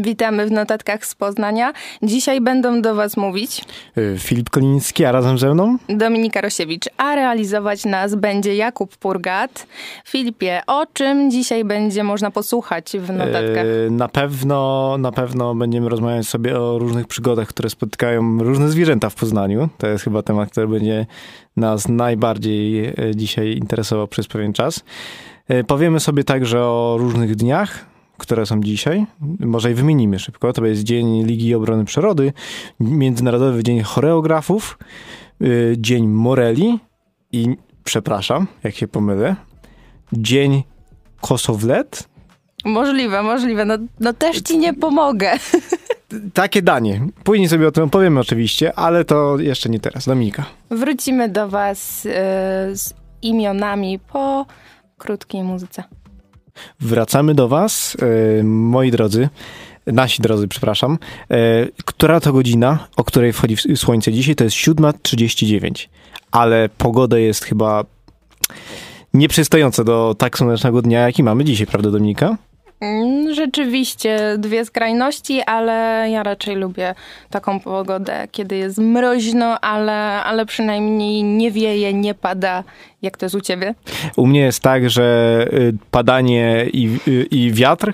Witamy w notatkach z Poznania. Dzisiaj będą do Was mówić Y, Filip Koliński, a razem ze mną Dominika Rosiewicz, a realizować nas będzie Jakub Purgat. Filipie, o czym dzisiaj będzie można posłuchać w notatkach? y, na pewno, na pewno będziemy rozmawiać sobie o różnych przygodach, które spotykają różne zwierzęta w Poznaniu. To jest chyba temat, który będzie nas najbardziej y, dzisiaj interesował przez pewien czas. Powiemy sobie także o różnych dniach, które są dzisiaj. Może i wymienimy szybko. To jest Dzień Ligi Obrony Przyrody, Międzynarodowy Dzień Choreografów, y, Dzień Moreli i, przepraszam, jak się pomylę, Dzień Kosowlet. Możliwe, możliwe. No, no też ci nie pomogę. Takie danie. Później sobie o tym opowiemy oczywiście, ale to jeszcze nie teraz. Dominika. Wrócimy do Was e, z imionami po krótkiej muzyce. Wracamy do was, e, moi drodzy, nasi drodzy, przepraszam. E, która to godzina, o której wchodzi słońce dzisiaj? To jest 7.39, ale pogoda jest chyba nieprzystająca do tak słonecznego dnia, jaki mamy dzisiaj, prawda Dominika? Mm, Rzeczywiście dwie skrajności, ale ja raczej lubię taką pogodę, kiedy jest mroźno, ale, ale przynajmniej nie wieje, nie pada. Jak to jest u ciebie? U mnie jest tak, że y, padanie i, y, i wiatr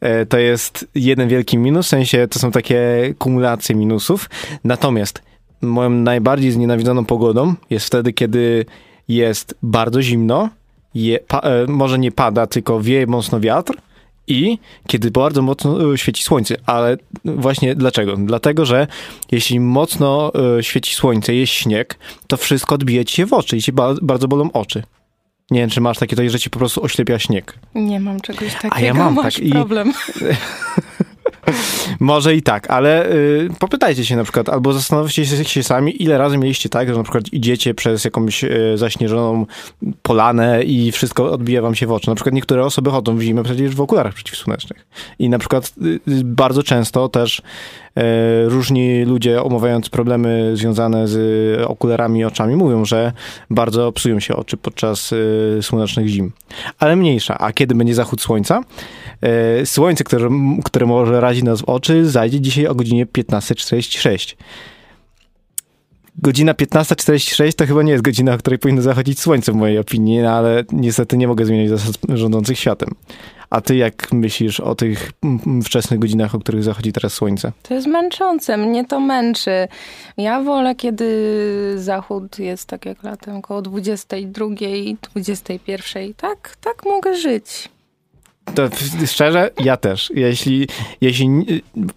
e, to jest jeden wielki minus, w sensie to są takie kumulacje minusów. Natomiast moją najbardziej znienawidzoną pogodą jest wtedy, kiedy jest bardzo zimno, je, pa, może nie pada, tylko wieje mocno wiatr i kiedy bardzo mocno e, świeci słońce. Ale właśnie dlaczego? Dlatego, że jeśli mocno e, świeci słońce, jest śnieg, to wszystko odbija ci się w oczy i ci ba- bardzo bolą oczy. Nie wiem, czy masz takie coś, że ci po prostu oślepia śnieg. Nie mam czegoś takiego, ja mam masz tak i- problem. Może i tak, ale y, popytajcie się na przykład, albo zastanówcie się, się sami, ile razy mieliście tak, że na przykład idziecie przez jakąś y, zaśnieżoną polanę i wszystko odbija wam się w oczy. Na przykład niektóre osoby chodzą w zimę przecież w okularach przeciwsłonecznych. I na przykład y, y, bardzo często też y, różni ludzie omawiając problemy związane z okularami i oczami mówią, że bardzo psują się oczy podczas y, słonecznych zim. Ale mniejsza. A kiedy będzie zachód słońca? E, Słońce, które, które może razić nas w oczy, zajdzie dzisiaj o godzinie 15.46. Godzina 15.46 to chyba nie jest godzina, o której powinno zachodzić słońce w mojej opinii, no ale niestety nie mogę zmieniać zasad rządzących światem. A ty jak myślisz o tych wczesnych godzinach, o których zachodzi teraz słońce? To jest męczące, mnie to męczy. Ja wolę, kiedy zachód jest tak jak latem, około 22, 21. Tak, tak mogę żyć. To szczerze, ja też. Jeśli, jeśli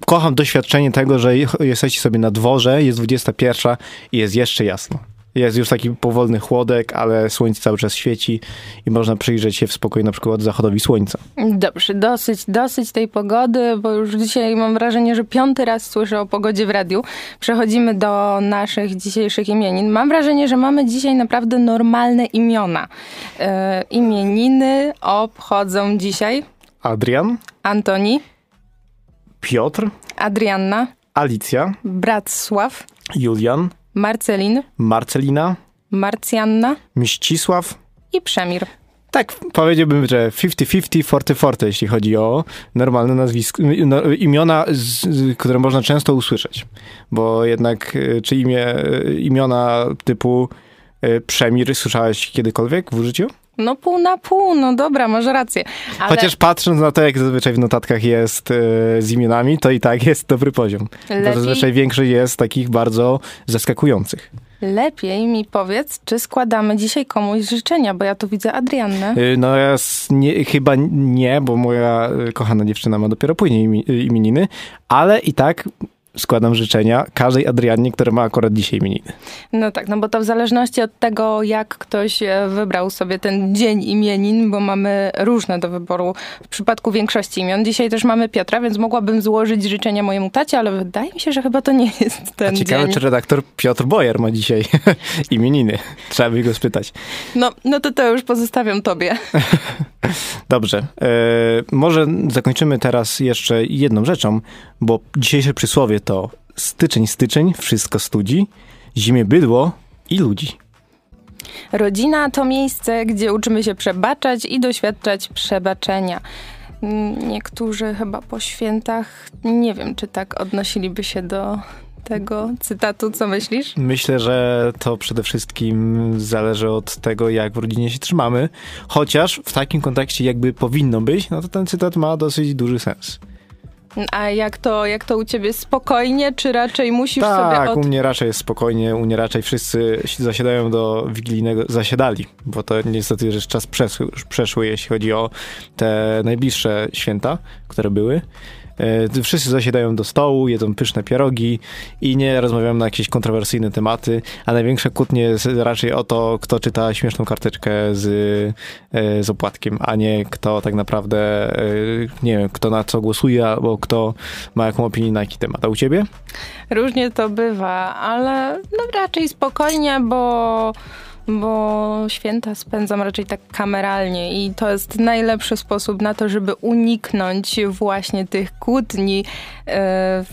kocham doświadczenie tego, że jesteście sobie na dworze, jest 21 i jest jeszcze jasno. Jest już taki powolny chłodek, ale słońce cały czas świeci i można przyjrzeć się w spokoju na przykład zachodowi słońca. Dobrze, dosyć, dosyć tej pogody, bo już dzisiaj mam wrażenie, że piąty raz słyszę o pogodzie w radiu. Przechodzimy do naszych dzisiejszych imienin. Mam wrażenie, że mamy dzisiaj naprawdę normalne imiona. E, imieniny obchodzą dzisiaj Adrian, Antoni, Piotr, Adrianna, Alicja, Bratsław, Julian, Marcelin, Marcelina, Marcjanna Mścisław. i Przemir. Tak, powiedziałbym, że 50-50, 40-40, jeśli chodzi o normalne nazwiska, no, imiona, z, które można często usłyszeć. Bo jednak, y, czy imię, y, imiona typu y, Przemir słyszałeś kiedykolwiek w życiu? No pół na pół, no dobra, masz rację. Ale Chociaż patrząc na to, jak zazwyczaj w notatkach jest y, z imionami, to i tak jest dobry poziom. Lepiej, zazwyczaj większość jest takich bardzo zaskakujących. lepiej mi powiedz, czy składamy dzisiaj komuś życzenia, bo ja tu widzę Adriannę. Y, No ja nie, chyba nie, bo moja y, kochana dziewczyna ma dopiero później imi- imieniny, ale i tak składam życzenia każdej Adriannie, która ma akurat dzisiaj imieniny. No tak, no bo to w zależności od tego, jak ktoś e, wybrał sobie ten dzień imienin, bo mamy różne do wyboru w przypadku większości imion. Dzisiaj też mamy Piotra, więc mogłabym złożyć życzenia mojemu tacie, ale wydaje mi się, że chyba to nie jest A ten ciekawe, dzień. czy redaktor Piotr Bojer ma dzisiaj imieniny. Trzeba by go spytać. No, no to to już pozostawiam tobie. Dobrze. E, może zakończymy teraz jeszcze jedną rzeczą, bo dzisiejsze przysłowie to styczeń, styczeń, wszystko studzi, zimie bydło i ludzi. Rodzina to miejsce, gdzie uczymy się przebaczać i doświadczać przebaczenia. Niektórzy chyba po świętach, nie wiem, czy tak odnosiliby się do tego cytatu, co myślisz? Myślę, że to przede wszystkim zależy od tego, jak w rodzinie się trzymamy. Chociaż w takim kontekście jakby powinno być, no to ten cytat ma dosyć duży sens. A jak to, jak to u ciebie spokojnie, czy raczej musisz tak, sobie... Tak, od... u mnie raczej jest spokojnie, u mnie raczej wszyscy zasiadają do wigilijnego, zasiadali, bo to niestety już czas przeszły, przeszły, jeśli chodzi o te najbliższe święta, które były. E, wszyscy zasiadają do stołu, jedzą pyszne pierogi i nie rozmawiają na jakieś kontrowersyjne tematy, a największe kłótnie jest raczej o to, kto czyta śmieszną karteczkę z, e, z opłatkiem, a nie kto tak naprawdę, e, nie wiem, kto na co głosuje, albo kto ma jaką opinię na jaki temat. A u ciebie? Różnie to bywa, ale no raczej spokojnie, bo bo święta spędzam raczej tak kameralnie i to jest najlepszy sposób na to, żeby uniknąć właśnie tych kłótni e,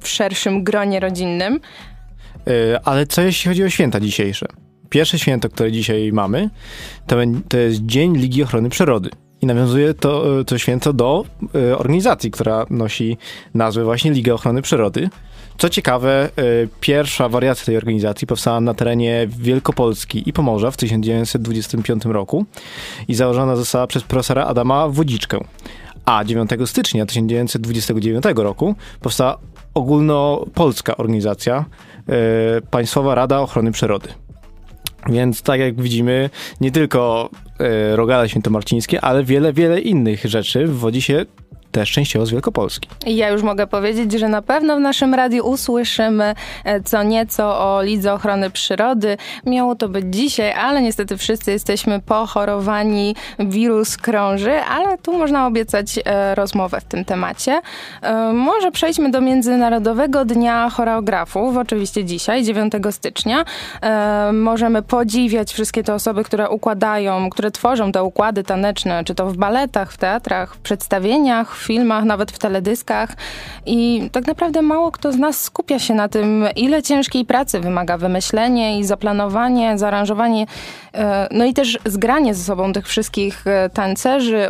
w szerszym gronie rodzinnym. E, ale co jeśli chodzi o święta dzisiejsze? Pierwsze święto, które dzisiaj mamy, to, jest Dzień Ligi Ochrony Przyrody. I nawiązuje to, e, to święto do organizacji, która nosi nazwę właśnie Liga Ochrony Przyrody. Co ciekawe, y, pierwsza wariacja tej organizacji powstała na terenie Wielkopolski i Pomorza w 1925 roku i założona została przez profesora Adama Wodziczkę. A 9 stycznia 1929 roku powstała ogólnopolska organizacja y, Państwowa Rada Ochrony Przyrody. Więc tak jak widzimy, nie tylko y, Rogale Świętomarcińskie, ale wiele, wiele innych rzeczy wywodzi się też częściowo z Wielkopolski. Ja już mogę powiedzieć, że na pewno w naszym radiu usłyszymy e, co nieco o Lidze Ochrony Przyrody. Miało to być dzisiaj, ale niestety wszyscy jesteśmy pochorowani, wirus krąży, ale tu można obiecać e, rozmowę w tym temacie. E, może przejdźmy do Międzynarodowego Dnia Choreografów, oczywiście dzisiaj, 9 stycznia. Możemy podziwiać wszystkie te osoby, które układają, które tworzą te układy taneczne, czy to w baletach, w teatrach, w przedstawieniach, filmach, nawet w teledyskach i tak naprawdę mało kto z nas skupia się na tym, ile ciężkiej pracy wymaga wymyślenie i zaplanowanie, zaaranżowanie, e, no i też zgranie ze sobą tych wszystkich e, tancerzy,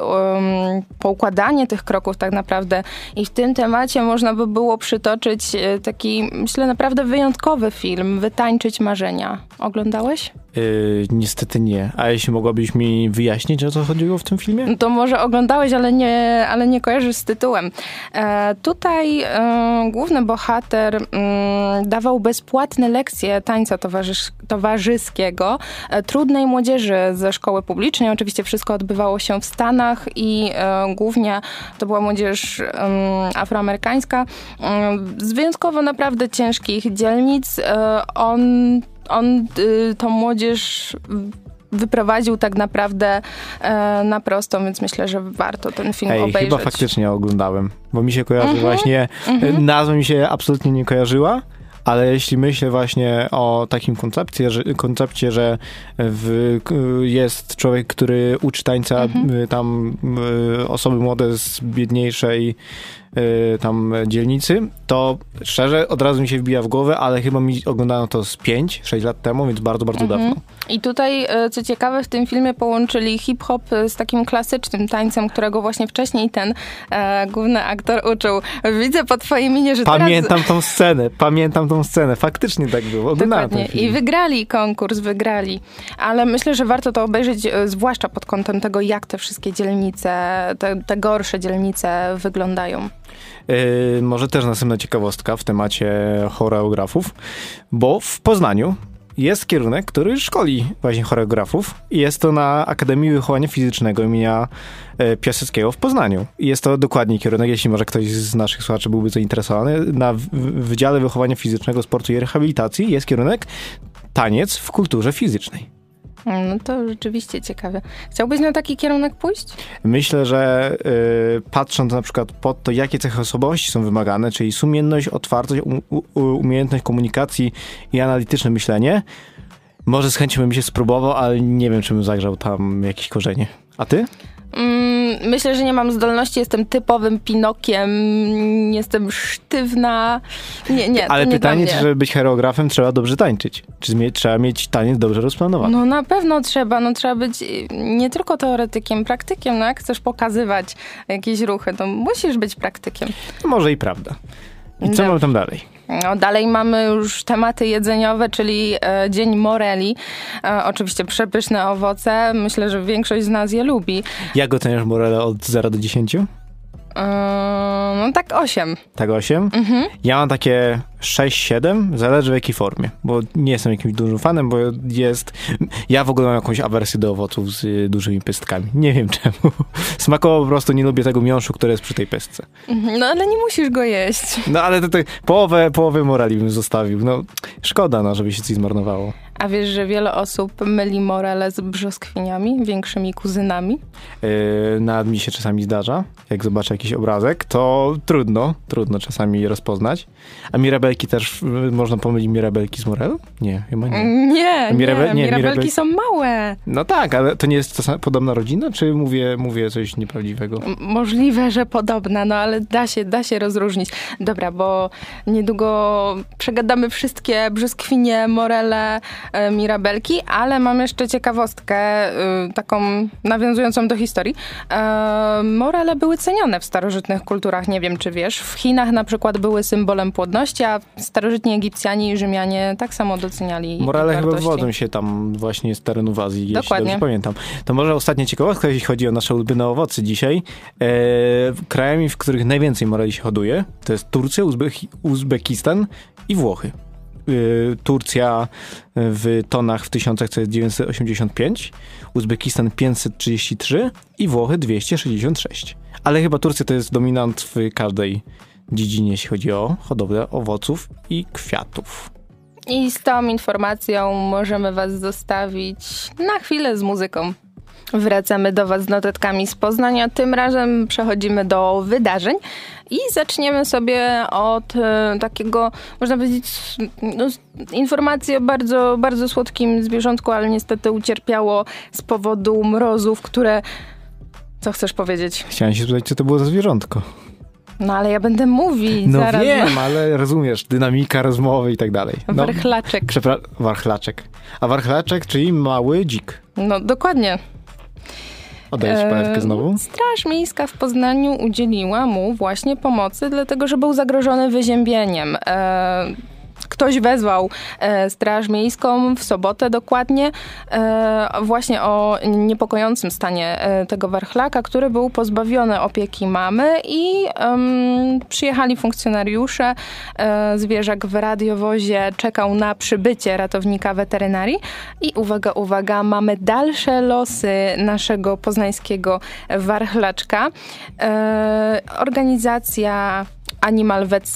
poukładanie tych kroków tak naprawdę i w tym temacie można by było przytoczyć e, taki, myślę, naprawdę wyjątkowy film, Wytańczyć marzenia. Oglądałeś? Yy, niestety nie. A jeśli mogłabyś mi wyjaśnić, o co chodziło w tym filmie? No to może oglądałeś, ale nie, ale nie kojarzysz z tytułem. E, tutaj e, główny bohater mm, dawał bezpłatne lekcje tańca towarzysz, towarzyskiego e, trudnej młodzieży ze szkoły publicznej. Oczywiście wszystko odbywało się w Stanach i głównie to była młodzież afroamerykańska z wyjątkowo naprawdę ciężkich dzielnic. On on y, tą młodzież wyprowadził tak naprawdę e, na prostą, więc myślę, że warto ten film Ej, obejrzeć. chyba faktycznie oglądałem, bo mi się kojarzy mm -hmm, właśnie, mm -hmm. nazwa mi się absolutnie nie kojarzyła, ale jeśli myślę właśnie o takim koncepcie, że, koncepcie, że w, jest człowiek, który uczy tańca, mhm. tam osoby młode z biedniejszej Y, tam dzielnicy, to szczerze od razu mi się wbija w głowę, ale chyba mi oglądano to z 5-6 lat temu, więc bardzo, bardzo mhm. dawno. I tutaj, y, co ciekawe, w tym filmie połączyli hip-hop z takim klasycznym tańcem, którego właśnie wcześniej ten e, główny aktor uczył. Widzę po twojej minie, że Pamiętam teraz... tą scenę, pamiętam tą scenę. Faktycznie tak było. Oglądałem Dokładnie. I wygrali konkurs, wygrali. Ale myślę, że warto to obejrzeć, e, zwłaszcza pod kątem tego, jak te wszystkie dzielnice, te, te gorsze dzielnice wyglądają. Yy, może też następna ciekawostka w temacie choreografów, bo w Poznaniu jest kierunek, który szkoli właśnie choreografów i jest to na Akademii Wychowania Fizycznego imienia e, Piaseckiego w Poznaniu. Jest to dokładnie kierunek, jeśli może ktoś z naszych słuchaczy byłby zainteresowany. Na Wydziale Wychowania Fizycznego, Sportu i Rehabilitacji jest kierunek taniec w kulturze fizycznej. No to rzeczywiście ciekawe. Chciałbyś na taki kierunek pójść? Myślę, że y, patrząc na przykład pod to, jakie cechy osobowości są wymagane, czyli sumienność, otwartość, um, umiejętność komunikacji i analityczne myślenie, może z chęcią bym się spróbował, ale nie wiem, czy bym zagrzał tam jakieś korzenie. A ty? Mm, myślę, że nie mam zdolności, jestem typowym Pinokiem, jestem sztywna. Nie, nie, Ale nie pytanie, czy żeby być choreografem trzeba dobrze tańczyć? Czy trzeba mieć taniec dobrze rozplanowany? No na pewno trzeba, no trzeba być nie tylko teoretykiem, praktykiem, no jak chcesz pokazywać jakieś ruchy, to musisz być praktykiem. Może i prawda. I co mamy tam dalej? No, dalej mamy już tematy jedzeniowe, czyli e, Dzień Moreli. E, oczywiście przepyszne owoce. Myślę, że większość z nas je lubi. Jak oceniasz morele od 0 do 10? Yy, no tak 8. Tak 8? Mhm. Ja mam takie 6-7, zależy w jakiej formie, bo nie jestem jakimś dużym fanem, bo jest... Ja w ogóle mam jakąś awersję do owoców z y, dużymi pestkami. Nie wiem czemu. Smakowo po prostu nie lubię tego miąższu, który jest przy tej pestce. Mhm, no ale nie musisz go jeść. No ale tutaj połowę, połowę morali bym zostawił. No szkoda, no, żeby się coś zmarnowało. A wiesz, że wiele osób myli morele z brzoskwiniami, większymi kuzynami? Yy, nawet mi się czasami zdarza, jak zobaczę jakiś obrazek, to trudno, trudno czasami rozpoznać. A mirabelki też, można pomylić mirabelki z morelą? Nie, chyba nie. Nie, nie, nie mirabelki są małe. No tak, ale to nie jest to podobna rodzina, czy mówię, mówię coś nieprawdziwego? Możliwe, że podobna, no ale da się, da się rozróżnić. Dobra, bo niedługo przegadamy wszystkie brzoskwinie, morele, E, mirabelki, ale mam jeszcze ciekawostkę, y, taką nawiązującą do historii. E, morele były cenione w starożytnych kulturach, nie wiem czy wiesz. W Chinach na przykład były symbolem płodności, a starożytni Egipcjanie i Rzymianie tak samo doceniali Morele chyba wodzą się tam właśnie z terenu Azji, Dokładnie. jeśli pamiętam. To może ostatnia ciekawostka, jeśli chodzi o nasze ulubione owoce dzisiaj. E, krajami, w których najwięcej moreli się hoduje, to jest Turcja, Uzbekistan i Włochy. Y, Turcja w tonach w tysiącach to jest 985, Uzbekistan 533 i Włochy 266. Ale chyba Turcja to jest dominant w każdej dziedzinie, jeśli chodzi o hodowlę owoców i kwiatów. I z tą informacją możemy Was zostawić na chwilę z muzyką. Wracamy do Was z notatkami z Poznania. Tym razem przechodzimy do wydarzeń i zaczniemy sobie od e, takiego, można powiedzieć, no, informacji o bardzo, bardzo słodkim zwierzątku, ale niestety ucierpiało z powodu mrozów, które... Co chcesz powiedzieć? Chciałem się spytać, co to było za zwierzątko. No ale ja będę mówić No zaraz. wiem, ale rozumiesz, dynamika rozmowy i tak dalej. No, warchlaczek. Przepra- warchlaczek. A warchlaczek, czyli mały dzik. No dokładnie. Oddajesz paletkę znowu? Straż Miejska w Poznaniu udzieliła mu właśnie pomocy, dlatego że był zagrożony wyziębieniem. E, ktoś wezwał e, Straż Miejską w sobotę dokładnie e, właśnie o niepokojącym stanie e, tego warchlaka, który był pozbawiony opieki mamy i przyjechali funkcjonariusze. zwierzak w radiowozie czekał na przybycie ratownika weterynarii i uwaga, uwaga, mamy dalsze losy naszego poznańskiego warchlaczka. organizacja Animal Vet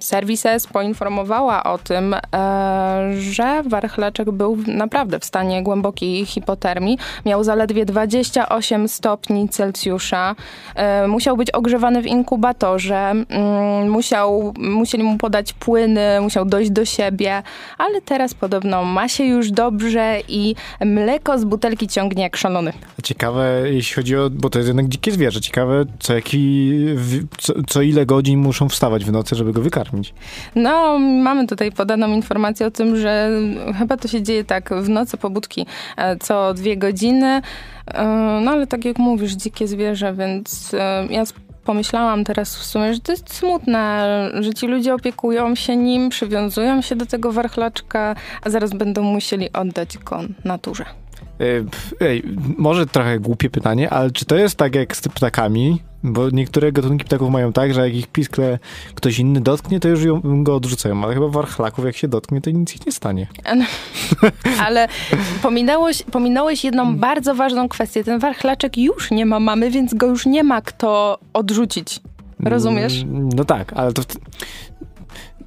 Services poinformowała o tym, e, że warchlaczek był naprawdę w stanie głębokiej hipotermii. Miał zaledwie 28 stopni Celsjusza. E, musiał być ogrzewany w inkubatorze. Mm, musiał, musieli mu podać płyny, musiał dojść do siebie, ale teraz podobno ma się już dobrze i mleko z butelki ciągnie jak szalony. Ciekawe, jeśli chodzi o, bo to jest jednak dzikie zwierzę, ciekawe co, jaki, co, co ile godzin muszą wstawać w nocy, żeby go wykarmić. No, mamy tutaj podaną informację o tym, że chyba to się dzieje tak w nocy pobudki e, co dwie godziny. E, no ale tak jak mówisz, dzikie zwierzę, więc e, ja pomyślałam teraz w sumie, że to jest smutne, że ci ludzie opiekują się nim, przywiązują się do tego warchlaczka, a zaraz będą musieli oddać go naturze. Ej, może trochę głupie pytanie, ale czy to jest tak jak z ptakami, bo niektóre gatunki ptaków mają tak, że jak ich piskle ktoś inny dotknie, to już go odrzucają, ale chyba warchlaków jak się dotknie, to nic ich nie stanie. ale pominąłeś, pominąłeś jedną bardzo ważną kwestię. Ten warchlaczek już nie ma mamy, więc go już nie ma kto odrzucić. Rozumiesz? Mm, no tak, ale to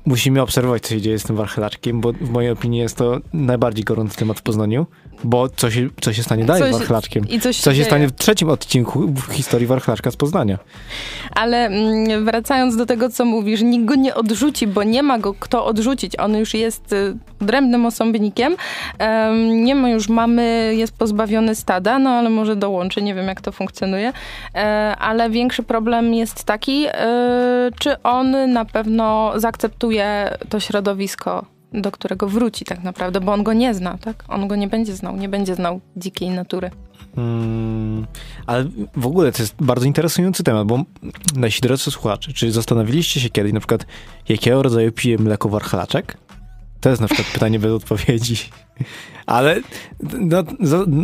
musimy obserwować, co się dzieje z tym warchlaczkiem, bo w mojej opinii jest to najbardziej gorący temat w Poznaniu, bo co się, co się stanie dalej z warchlaczkiem? I coś co się dzieje. stanie w trzecim odcinku w historii warchlaczka z Poznania? Ale mm, wracając do tego, co mówisz, nikt go nie odrzuci, bo nie ma go kto odrzucić. On już jest y, odrębnym osobnikiem. Em, nie ma już mamy, jest pozbawiony stada, no ale może dołączy, nie wiem jak to funkcjonuje. E, ale większy problem jest taki, e, czy on na pewno zaakceptuje to środowisko, do którego wróci tak naprawdę, bo on go nie zna, tak? On go nie będzie znał, nie będzie znał dzikiej natury. Hmm, ale w ogóle to jest bardzo interesujący temat, bo nasi drodzy słuchacze, czy zastanowiliście się kiedyś na przykład, jakiego rodzaju pije mleko warchlaczek? To jest na przykład pytanie bez odpowiedzi. Ale no,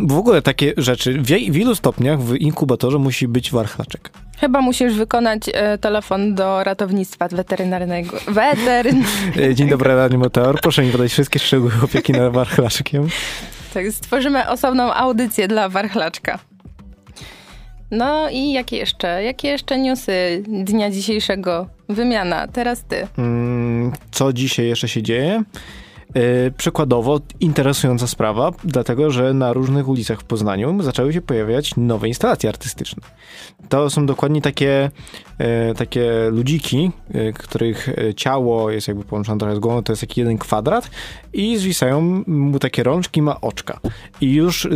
w ogóle takie rzeczy, w, w ilu stopniach w inkubatorze musi być warchlaczek? Chyba musisz wykonać e, telefon do ratownictwa weterynarnego. Weteryn... Dzień dobry, Radio Meteor. Proszę mi podać wszystkie szczegóły opieki nad warchlaczkiem. Tak, stworzymy osobną audycję dla warchlaczka. No i jakie jeszcze? Jakie jeszcze newsy dnia dzisiejszego? Wymiana, teraz ty. Mm, Co dzisiaj jeszcze się dzieje? E, Przykładowo interesująca sprawa, dlatego że na różnych ulicach w Poznaniu zaczęły się pojawiać nowe instalacje artystyczne. To są dokładnie takie, e, takie ludziki, e, których ciało jest jakby połączone trochę z głową, to jest taki jeden kwadrat i zwisają mu takie rączki, ma oczka. I już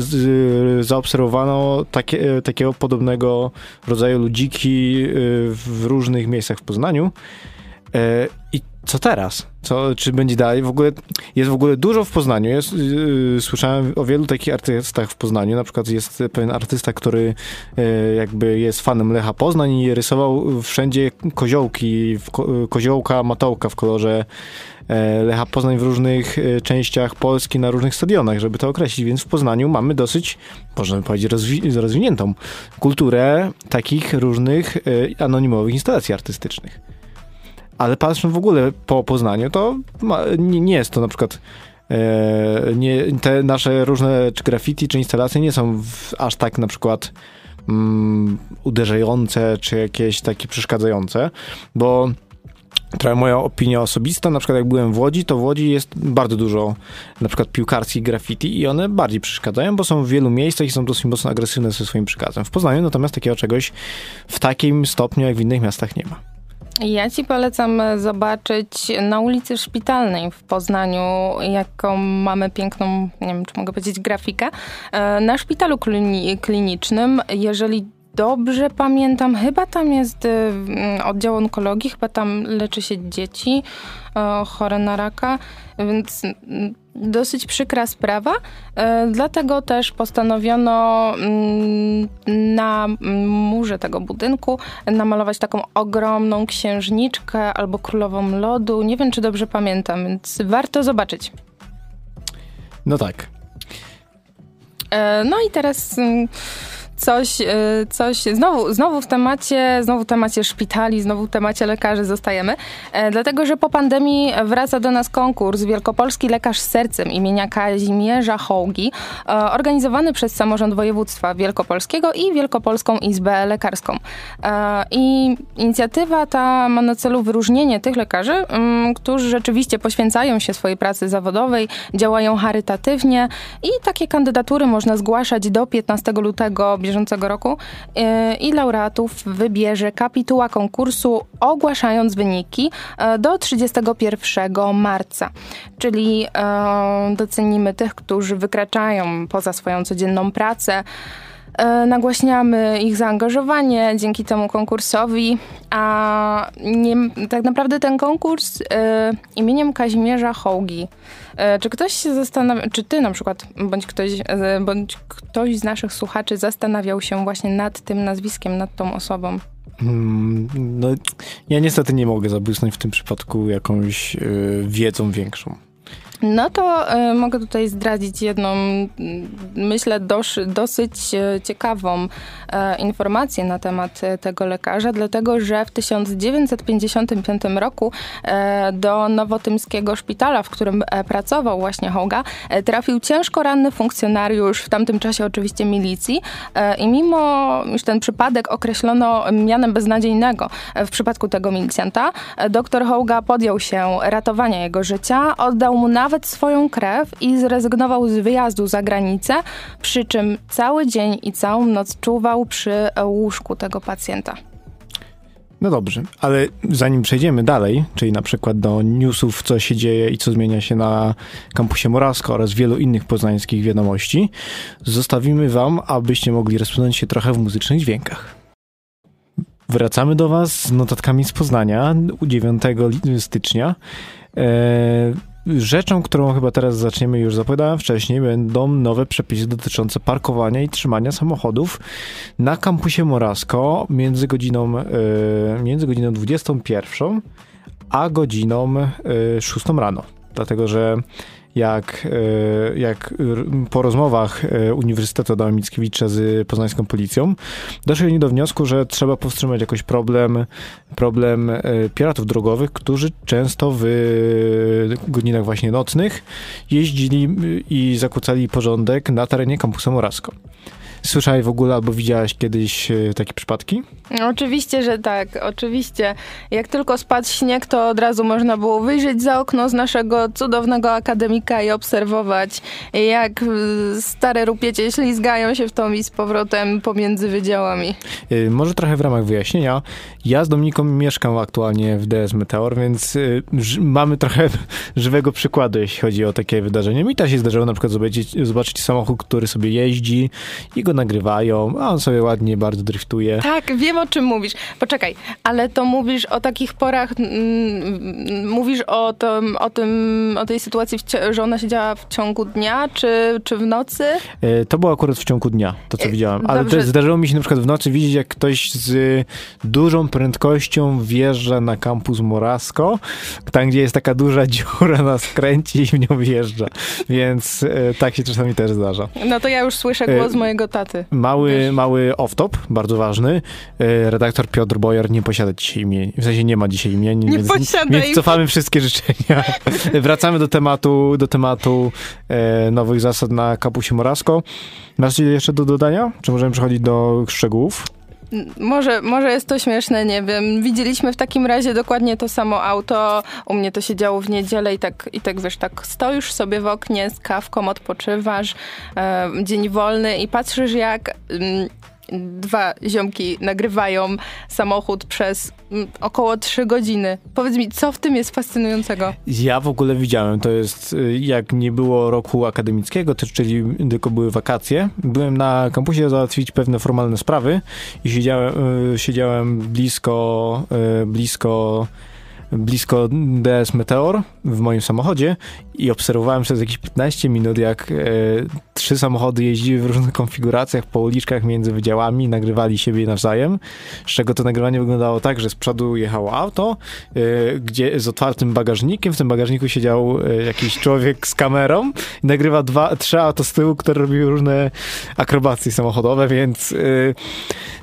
zaobserwowano takie, takiego podobnego rodzaju ludziki w różnych miejscach w Poznaniu. I co teraz? Co, czy będzie dalej? W ogóle jest w ogóle dużo w Poznaniu. Jest, yy, słyszałem o wielu takich artystach w Poznaniu. Na przykład jest pewien artysta, który yy, jakby jest fanem Lecha Poznań i rysował wszędzie koziołki, ko, koziołka, matołka w kolorze e, Lecha Poznań w różnych e, częściach Polski, na różnych stadionach, żeby to określić. Więc w Poznaniu mamy dosyć, możemy powiedzieć, rozwi- rozwiniętą kulturę takich różnych e, anonimowych instalacji artystycznych. Ale patrząc w ogóle po Poznaniu, to ma, nie, nie jest to na przykład e, nie, te nasze różne czy graffiti, czy instalacje nie są w, aż tak na przykład mm, uderzające, czy jakieś takie przeszkadzające, bo trochę moja opinia osobista, na przykład jak byłem w Łodzi, to w Łodzi jest bardzo dużo na przykład piłkarskich graffiti i one bardziej przeszkadzają, bo są w wielu miejscach i są dosyć mocno agresywne ze swoim przekazem. W Poznaniu natomiast takiego czegoś w takim stopniu jak w innych miastach nie ma. Ja ci polecam zobaczyć na ulicy Szpitalnej w Poznaniu, jaką mamy piękną, nie wiem, czy mogę powiedzieć, grafikę. E, Na szpitalu klini- klinicznym, jeżeli dobrze pamiętam, chyba tam jest mm, oddział onkologii, chyba tam leczy się dzieci e, chore na raka, więc dosyć przykra sprawa. E, Dlatego też postanowiono mm, na murze tego budynku namalować taką ogromną księżniczkę albo królową lodu. Nie wiem, czy dobrze pamiętam, więc warto zobaczyć. No tak. E, No i teraz mm, coś, e, coś znowu, znowu w temacie, znowu w temacie szpitali, znowu w temacie lekarzy zostajemy, e, dlatego że po pandemii wraca do nas konkurs Wielkopolski Lekarz z Sercem imienia Kazimierza Hołgi, e, organizowany przez Samorząd Województwa Wielkopolskiego i Wielkopolską Izbę Lekarską. E, I inicjatywa ta ma na celu wyróżnienie tych lekarzy, mm, którzy rzeczywiście poświęcają się swojej pracy zawodowej, działają charytatywnie i takie kandydatury można zgłaszać do 15 lutego bieżącego roku e, i laureatów wybierze kapituła konkursu, ogłaszając wyniki e, do 31 marca. Czyli e, docenimy tych, którzy wykraczają poza swoją codzienną pracę, Nagłaśniamy ich zaangażowanie dzięki temu konkursowi, a nie, tak naprawdę ten konkurs e, imieniem Kazimierza Hołgi. E, czy ktoś się zastanawia, czy ty na przykład, bądź ktoś, e, bądź ktoś z naszych słuchaczy zastanawiał się właśnie nad tym nazwiskiem, nad tą osobą? Mm, No, ja niestety nie mogę zabłysnąć w tym przypadku jakąś wiedzą większą. No to y, mogę tutaj zdradzić jedną, myślę, dosyć y, ciekawą y, informację na temat tego lekarza, dlatego że w 1955 roku do nowotymskiego szpitala, w którym pracował właśnie Hoga, trafił ciężko ranny funkcjonariusz, w tamtym czasie oczywiście milicji i mimo, iż ten przypadek określono mianem beznadziejnego w przypadku tego milicjanta, dr Hoga podjął się ratowania jego życia, oddał mu nawet nawet swoją krew i zrezygnował z wyjazdu za granicę, przy czym cały dzień i całą noc czuwał przy łóżku tego pacjenta. No dobrze, ale zanim przejdziemy dalej, czyli na przykład do newsów, co się dzieje i co zmienia się na kampusie Morasko oraz wielu innych poznańskich wiadomości, zostawimy wam, abyście mogli rozpłynąć się trochę w muzycznych dźwiękach. Wracamy do was z notatkami z Poznania 9 stycznia. Eee, Rzeczą, którą chyba teraz zaczniemy, już zapowiadałem wcześniej, będą nowe przepisy dotyczące parkowania i trzymania samochodów na kampusie Morasko między godziną, yy, między godziną 21 a godziną yy, 6 rano. Dlatego, że jak, e, jak po rozmowach e, Uniwersytetu Adama Mickiewicza z poznańską policją, doszli oni do wniosku, że trzeba powstrzymać jakoś problem, problem e, piratów drogowych, którzy często w godzinach właśnie nocnych jeździli i zakłócali porządek na terenie kampusu Morasko. Słyszałeś w ogóle albo widziałaś kiedyś e, takie przypadki? Oczywiście, że tak, oczywiście. Jak tylko spadł śnieg, to od razu można było wyjrzeć za okno z naszego cudownego akademika i obserwować, jak e, stare rupiecie ślizgają się w tą i z powrotem pomiędzy wydziałami. E, może trochę w ramach wyjaśnienia. Ja z Dominiką mieszkam aktualnie w DS Meteor, więc mamy trochę żywego przykładu, jeśli chodzi o takie wydarzenie. Mi też się zdarzyło na przykład zobaczyć, zobaczyć samochód, który sobie jeździ i go nagrywają, a on sobie ładnie bardzo driftuje. Tak, wiem o czym mówisz. Poczekaj, ale to mówisz o takich porach, mm, mówisz o, tym, o, tym, o tej sytuacji, że ona się działa w ciągu dnia, czy, czy w nocy? E, to było akurat w ciągu dnia, to co e, widziałem. Ale Dobrze. też zdarzyło mi się na przykład w nocy widzieć, jak ktoś z dużą prędkością wjeżdża na kampus Morasko, tam gdzie jest taka duża dziura na skręcie i w nią wjeżdża. Więc e, tak się czasami też zdarza. No to ja już słyszę głos mojego taty. Mały, mały off-top, bardzo ważny. E, redaktor Piotr Bojar nie posiada dzisiaj imienia. W sensie nie ma dzisiaj imienia. Nie więc, posiada Więc cofamy wszystkie życzenia. Wracamy do tematu, do tematu e, nowych zasad na Kapusie Morasko. Masz coś jeszcze do dodania? Czy możemy przechodzić do szczegółów? Może, może jest to śmieszne, nie wiem. Widzieliśmy w takim razie dokładnie to samo auto. U mnie to się działo w niedzielę i tak, i tak wiesz, tak stoisz sobie w oknie z kawką, odpoczywasz, e, dzień wolny i patrzysz jak... Mm, dwa ziomki nagrywają samochód przez mm, około trzy godziny. Powiedz mi, co w tym jest fascynującego? Ja w ogóle widziałem, to jest y, jak nie było roku akademickiego, to, czyli tylko były wakacje. Byłem na kampusie załatwić pewne formalne sprawy i siedziałem, y, siedziałem blisko, y, blisko blisko DS Meteor w moim samochodzie i obserwowałem przez jakieś 15 minut, jak e, trzy samochody jeździły w różnych konfiguracjach po uliczkach między wydziałami, nagrywali siebie nawzajem, z czego to nagrywanie wyglądało tak, że z przodu jechało auto, e, gdzie z otwartym bagażnikiem, w tym bagażniku siedział e, jakiś człowiek z kamerą i nagrywa dwa, trzy auto z tyłu, które robiły różne akrobacje samochodowe, więc e,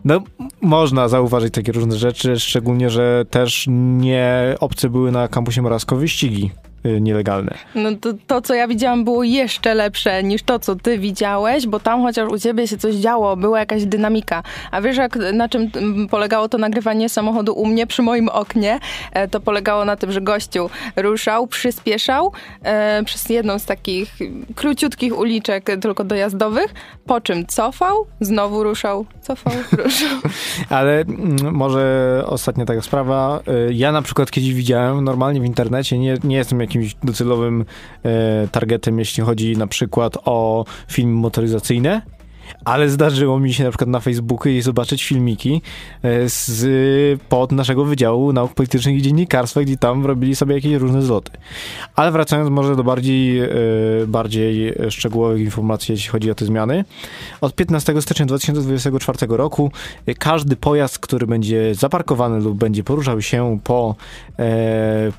no, można zauważyć takie różne rzeczy, szczególnie, że też nie obce były na kampusie Morasko wyścigi nielegalne. No to, to, co ja widziałam, było jeszcze lepsze niż to, co ty widziałeś, bo tam chociaż u ciebie się coś działo, była jakaś dynamika. A wiesz, jak, na czym polegało to nagrywanie samochodu u mnie przy moim oknie? E, to polegało na tym, że gościu ruszał, przyspieszał e, przez jedną z takich króciutkich uliczek tylko dojazdowych, po czym cofał, znowu ruszał, cofał, ruszał. Ale mm, może ostatnia taka sprawa. E, ja na przykład kiedyś widziałem normalnie w internecie, nie, nie jestem jak jakimś docelowym e, targetem, jeśli chodzi na przykład o filmy motoryzacyjne, ale zdarzyło mi się na przykład na Facebooku i zobaczyć filmiki e, z pod naszego Wydziału Nauk Politycznych i Dziennikarstwa, gdzie tam robili sobie jakieś różne zloty. Ale wracając może do bardziej, e, bardziej szczegółowych informacji, jeśli chodzi o te zmiany. Od 15 stycznia 2024 roku każdy pojazd, który będzie zaparkowany lub będzie poruszał się po,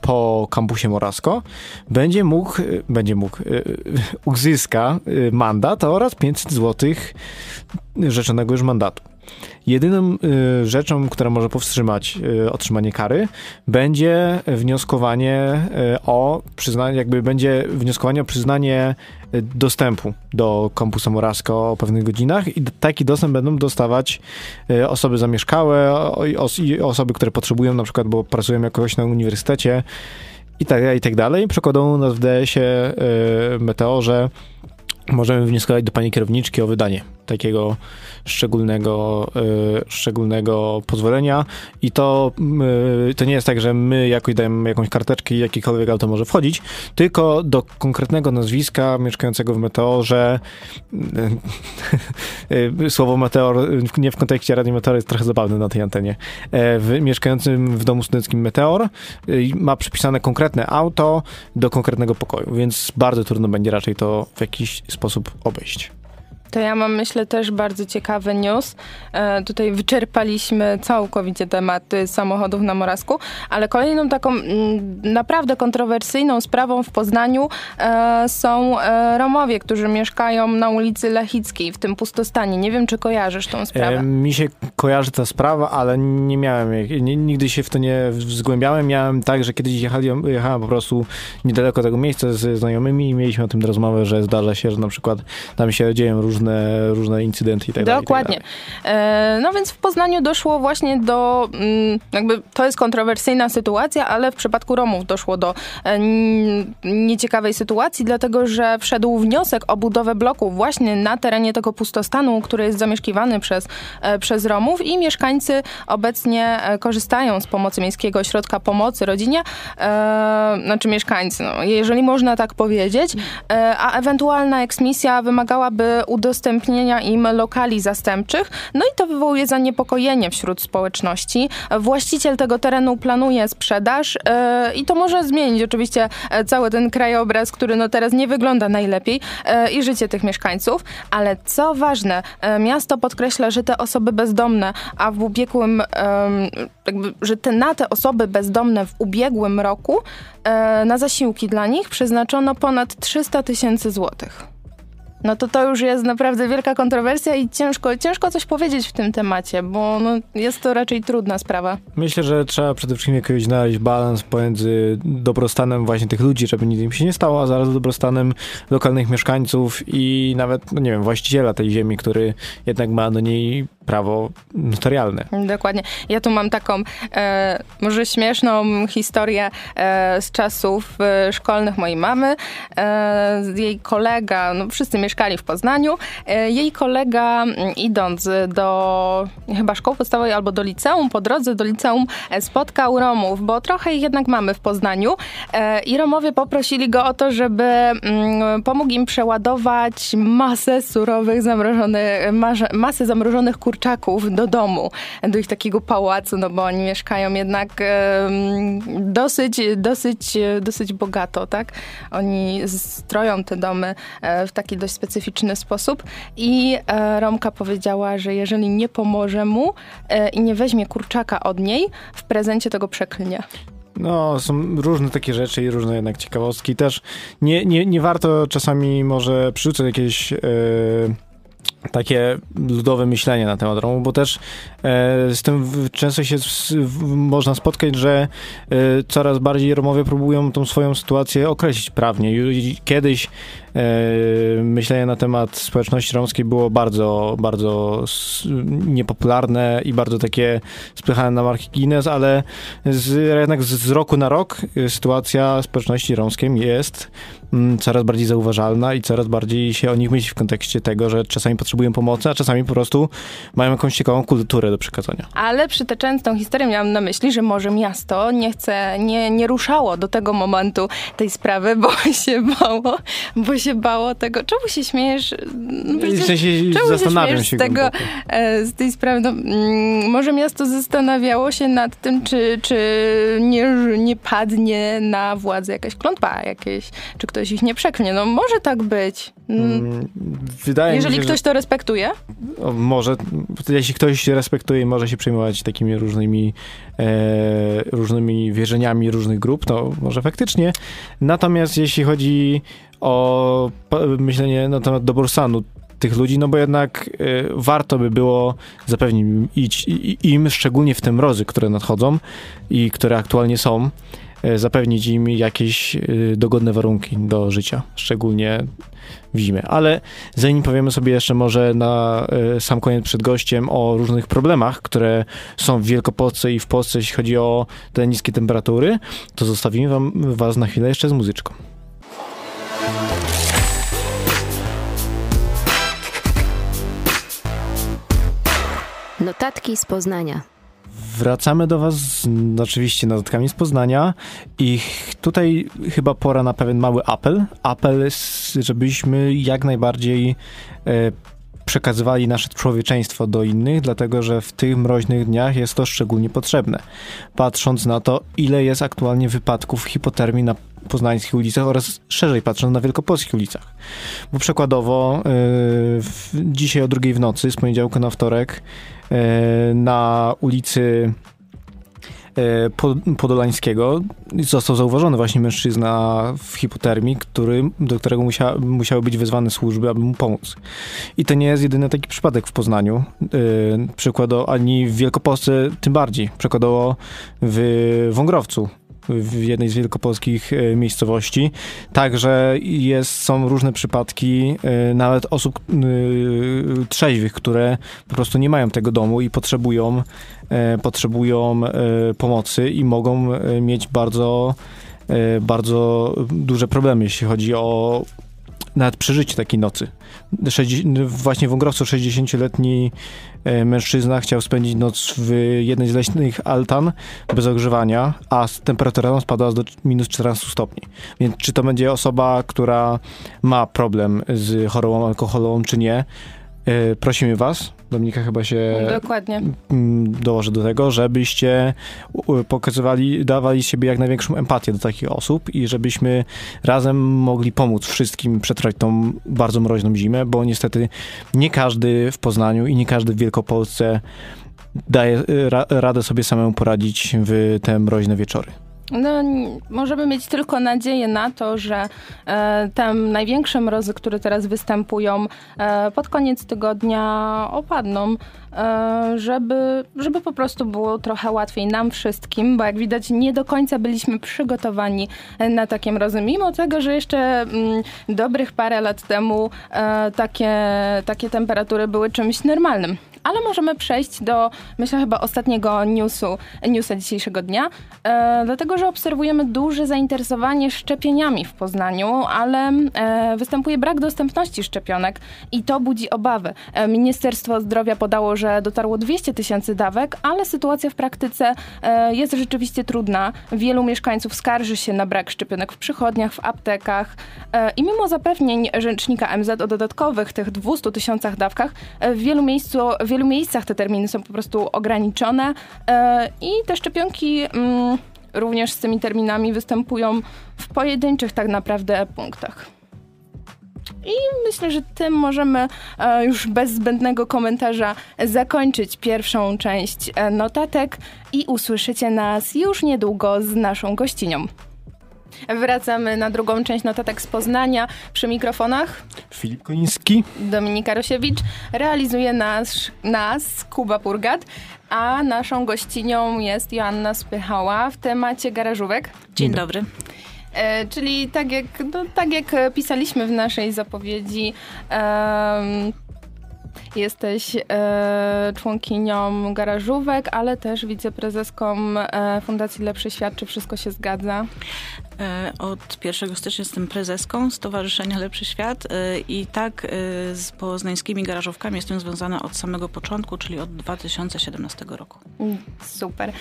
po kampusie Morasko, będzie mógł, będzie mógł, uzyska mandat oraz 500 złotych rzeczonego już mandatu. Jedyną y, rzeczą, która może powstrzymać y, otrzymanie kary, będzie wnioskowanie y, o przyznanie, jakby będzie wnioskowanie o przyznanie y, dostępu do kampusa Morasko o pewnych godzinach i taki dostęp będą dostawać y, osoby zamieszkałe i osoby, które potrzebują na przykład, bo pracują jakoś na uniwersytecie i tak, i tak dalej. Przekładą nas w DS-ie y, Meteorze możemy wnioskować do pani kierowniczki o wydanie takiego szczególnego, y, szczególnego pozwolenia i to, y, to nie jest tak, że my jakoś dajemy jakąś karteczkę i jakikolwiek auto może wchodzić, tylko do konkretnego nazwiska mieszkającego w Meteorze y, słowo Meteor nie w kontekście Rady Meteor jest trochę zabawne na tej antenie w, mieszkającym w domu studenckim Meteor ma przypisane konkretne auto do konkretnego pokoju, więc bardzo trudno będzie raczej to w jakiś sposób obejść. To ja mam, myślę, też bardzo ciekawy news. E, tutaj wyczerpaliśmy całkowicie tematy samochodów na Morasku, ale kolejną taką m, mm, naprawdę kontrowersyjną sprawą w Poznaniu e, są e, Romowie, którzy mieszkają na ulicy Lechickiej, w tym pustostanie. Nie wiem, czy kojarzysz tą sprawę. E, mi się kojarzy ta sprawa, ale nie miałem, nie, nigdy się w to nie zgłębiałem. Miałem tak, że kiedyś jechali, jechałem po prostu niedaleko tego miejsca ze znajomymi i mieliśmy o tym rozmowę, że zdarza się, że na przykład tam się dzieją różne różne, różne incydenty i tak dalej. Dokładnie. E, no więc w Poznaniu doszło właśnie do, mm, jakby to jest kontrowersyjna sytuacja, ale w przypadku Romów doszło do e, nieciekawej sytuacji, dlatego że wszedł wniosek o budowę bloku właśnie na terenie tego pustostanu, który jest zamieszkiwany przez, e, przez Romów i mieszkańcy obecnie korzystają z pomocy Miejskiego Ośrodka Pomocy Rodzinie, znaczy mieszkańcy, no, jeżeli można tak powiedzieć, a ewentualna eksmisja wymagałaby udostępnienia udostępnienia im lokali zastępczych, no i to wywołuje zaniepokojenie wśród społeczności. Właściciel tego terenu planuje sprzedaż yy, i to może zmienić oczywiście e, cały ten krajobraz, który no teraz nie wygląda najlepiej yy, i życie tych mieszkańców, ale co ważne, miasto podkreśla, że te osoby bezdomne, a w ubiegłym, jakby, że te, na te osoby bezdomne w ubiegłym roku na zasiłki dla nich przeznaczono ponad 300 tysięcy złotych no to to już jest naprawdę wielka kontrowersja i ciężko, ciężko coś powiedzieć w tym temacie, bo no, jest to raczej trudna sprawa. Myślę, że trzeba przede wszystkim jakoś znaleźć balans pomiędzy dobrostanem właśnie tych ludzi, żeby nic im się nie stało, a zaraz dobrostanem lokalnych mieszkańców i nawet, no nie wiem, właściciela tej ziemi, który jednak ma do niej prawo notarialne. Dokładnie. Ja tu mam taką e, może śmieszną historię e, z czasów e, szkolnych mojej mamy. E, jej kolega, no wszyscy mieszkali w Poznaniu, e, jej kolega idąc do chyba szkoły podstawowej albo do liceum, po drodze do liceum e, spotkał Romów, bo trochę ich jednak mamy w Poznaniu i Romowie poprosili go o to, żeby mm, pomógł im przeładować masę surowych, zamrożonych, masę zamrożonych kur kurczaków do domu, do ich takiego pałacu, no bo oni mieszkają jednak dosyć, dosyć, dosyć bogato, tak? Oni stroją te domy e, w taki dość specyficzny sposób i e, Romka powiedziała, że jeżeli nie pomoże mu e, i nie weźmie kurczaka od niej, w prezencie tego przeklnie. No, są różne takie rzeczy i różne jednak ciekawostki. Też nie, nie, nie warto czasami może przyrzucać jakieś... Yy takie ludowe myślenie na temat Romów, bo też e, z tym często się można spotkać, że e, coraz bardziej Romowie próbują tą swoją sytuację określić prawnie. Kiedyś e, myślenie na temat społeczności romskiej było bardzo, bardzo niepopularne i bardzo takie spychane na marki Guinness, ale z, jednak z roku na rok sytuacja społeczności romskiej jest mm, coraz bardziej zauważalna i coraz bardziej się o nich myśli w kontekście tego, że czasami potrzebujemy potrzebują pomocy, a czasami po prostu mają jakąś ciekawą kulturę do przekazania. Ale przytaczając tą historię miałam na myśli, że może miasto nie chce, nie, nie ruszało do tego momentu tej sprawy, bo się bało, bo się bało tego. Czemu się śmiejesz? No, w sensie czemu zastanawiam się, się z tego, e, z tej sprawy? No, mm, może miasto zastanawiało się nad tym, czy, czy nie, nie padnie na władzę jakaś klątwa jakieś, czy ktoś ich nie przeklnie. No może tak być. Mm. Mm, wydaje Jeżeli mi się, ktoś że... to respektuje? O, może, jeśli ktoś respektuje może się przejmować takimi różnymi, e, różnymi wierzeniami różnych grup, to może faktycznie. Natomiast jeśli chodzi o myślenie na temat doboru stanu tych ludzi, no bo jednak y, warto by było zapewnić im, szczególnie w te mrozy, które nadchodzą i które aktualnie są, zapewnić im jakieś y, dogodne warunki do życia, szczególnie w zimie. Ale zanim powiemy sobie jeszcze może na sam koniec przed gościem o różnych problemach, które są w Wielkopolsce i w Polsce, jeśli chodzi o te niskie temperatury, to zostawimy wam, was na chwilę jeszcze z muzyczką. Notatki z Poznania. Wracamy do Was oczywiście notatkami z Poznania i tutaj chyba pora na pewien mały apel. Apel, żebyśmy jak najbardziej e, przekazywali nasze człowieczeństwo do innych, dlatego że w tych mroźnych dniach jest to szczególnie potrzebne. Patrząc na to, ile jest aktualnie wypadków hipotermii na poznańskich ulicach oraz szerzej patrząc na wielkopolskich ulicach. Bo przykładowo w, dzisiaj o drugiej w nocy, z poniedziałku na wtorek, na ulicy Podolańskiego został zauważony właśnie mężczyzna w hipotermii, który, do którego musia, musiały być wezwane służby, aby mu pomóc. I to nie jest jedyny taki przypadek w Poznaniu. Przykładowo, ani w Wielkopolsce tym bardziej. Przykładowo w Wągrowcu w jednej z wielkopolskich e, miejscowości. Także jest, są różne przypadki e, nawet osób e, trzeźwych, które po prostu nie mają tego domu i potrzebują, potrzebują pomocy i mogą mieć bardzo bardzo duże problemy, jeśli chodzi o nawet przeżycie takiej nocy. 60, właśnie w Wągrowcu 60-letni e, mężczyzna chciał spędzić noc w jednej z leśnych altan bez ogrzewania, a temperatura spadła do minus 14 stopni. Więc czy to będzie osoba, która ma problem z chorobą alkoholową, czy nie, e, prosimy was, Dominika chyba się Dokładnie. dołoży do tego, żebyście pokazywali, dawali siebie jak największą empatię do takich osób i żebyśmy razem mogli pomóc wszystkim przetrwać tą bardzo mroźną zimę, bo niestety nie każdy w Poznaniu i nie każdy w Wielkopolsce daje ra, radę sobie samemu poradzić w te mroźne wieczory. No, możemy mieć tylko nadzieję na to, że e, te największe mrozy, które teraz występują, e, pod koniec tygodnia opadną, e, żeby, żeby po prostu było trochę łatwiej nam wszystkim, bo jak widać nie do końca byliśmy przygotowani na takie mrozy, mimo tego, że jeszcze mm, dobrych parę lat temu e, takie, takie temperatury były czymś normalnym. Ale możemy przejść do, myślę, chyba ostatniego newsu, newsa dzisiejszego dnia, e, dlatego, że obserwujemy duże zainteresowanie szczepieniami w Poznaniu, ale e, występuje brak dostępności szczepionek i to budzi obawy. E, Ministerstwo Zdrowia podało, że dotarło 200 tysięcy dawek, ale sytuacja w praktyce e, jest rzeczywiście trudna. Wielu mieszkańców skarży się na brak szczepionek w przychodniach, w aptekach e, i mimo zapewnień rzecznika MZ o dodatkowych tych 200 tysiącach dawkach, e, w wielu miejscu, wielu miejscach te terminy są po prostu ograniczone e, i te szczepionki mm, również z tymi terminami występują w pojedynczych tak naprawdę punktach. I myślę, że tym możemy e, już bez zbędnego komentarza zakończyć pierwszą część e, notatek i usłyszycie nas już niedługo z naszą gościnią. Wracamy na drugą część notatek z Poznania. Przy mikrofonach Filip Koniński, Dominika Rosiewicz. Realizuje nas, nas Kuba Purgat, a naszą gościnią jest Joanna Spychała w temacie garażówek. Dzień dobry. E, czyli tak jak, no, tak jak pisaliśmy w naszej zapowiedzi, Jesteś e, członkinią garażówek, ale też wiceprezeską e, Fundacji Lepszy Świat. Czy wszystko się zgadza? E, od 1 stycznia jestem prezeską Stowarzyszenia Lepszy Świat e, i tak e, z poznańskimi garażówkami jestem związana od samego początku, czyli od 2017 roku. Super.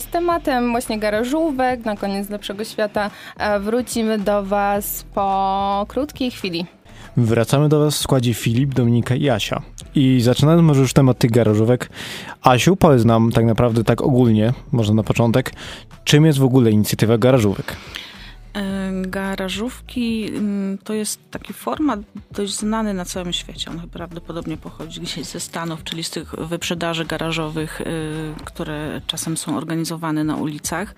Z tematem właśnie garażówek, na koniec Lepszego Świata wrócimy do Was po krótkiej chwili. Wracamy do Was w składzie Filip, Dominika i Asia. I zaczynając może już temat tych garażówek. Asiu, powiedz nam tak naprawdę tak ogólnie, może na początek, czym jest w ogóle inicjatywa garażówek? E, garażówki mm, to jest taki format dość znany na całym świecie. On prawdopodobnie pochodzi gdzieś ze Stanów, czyli z tych wyprzedaży garażowych, y, które czasem są organizowane na ulicach.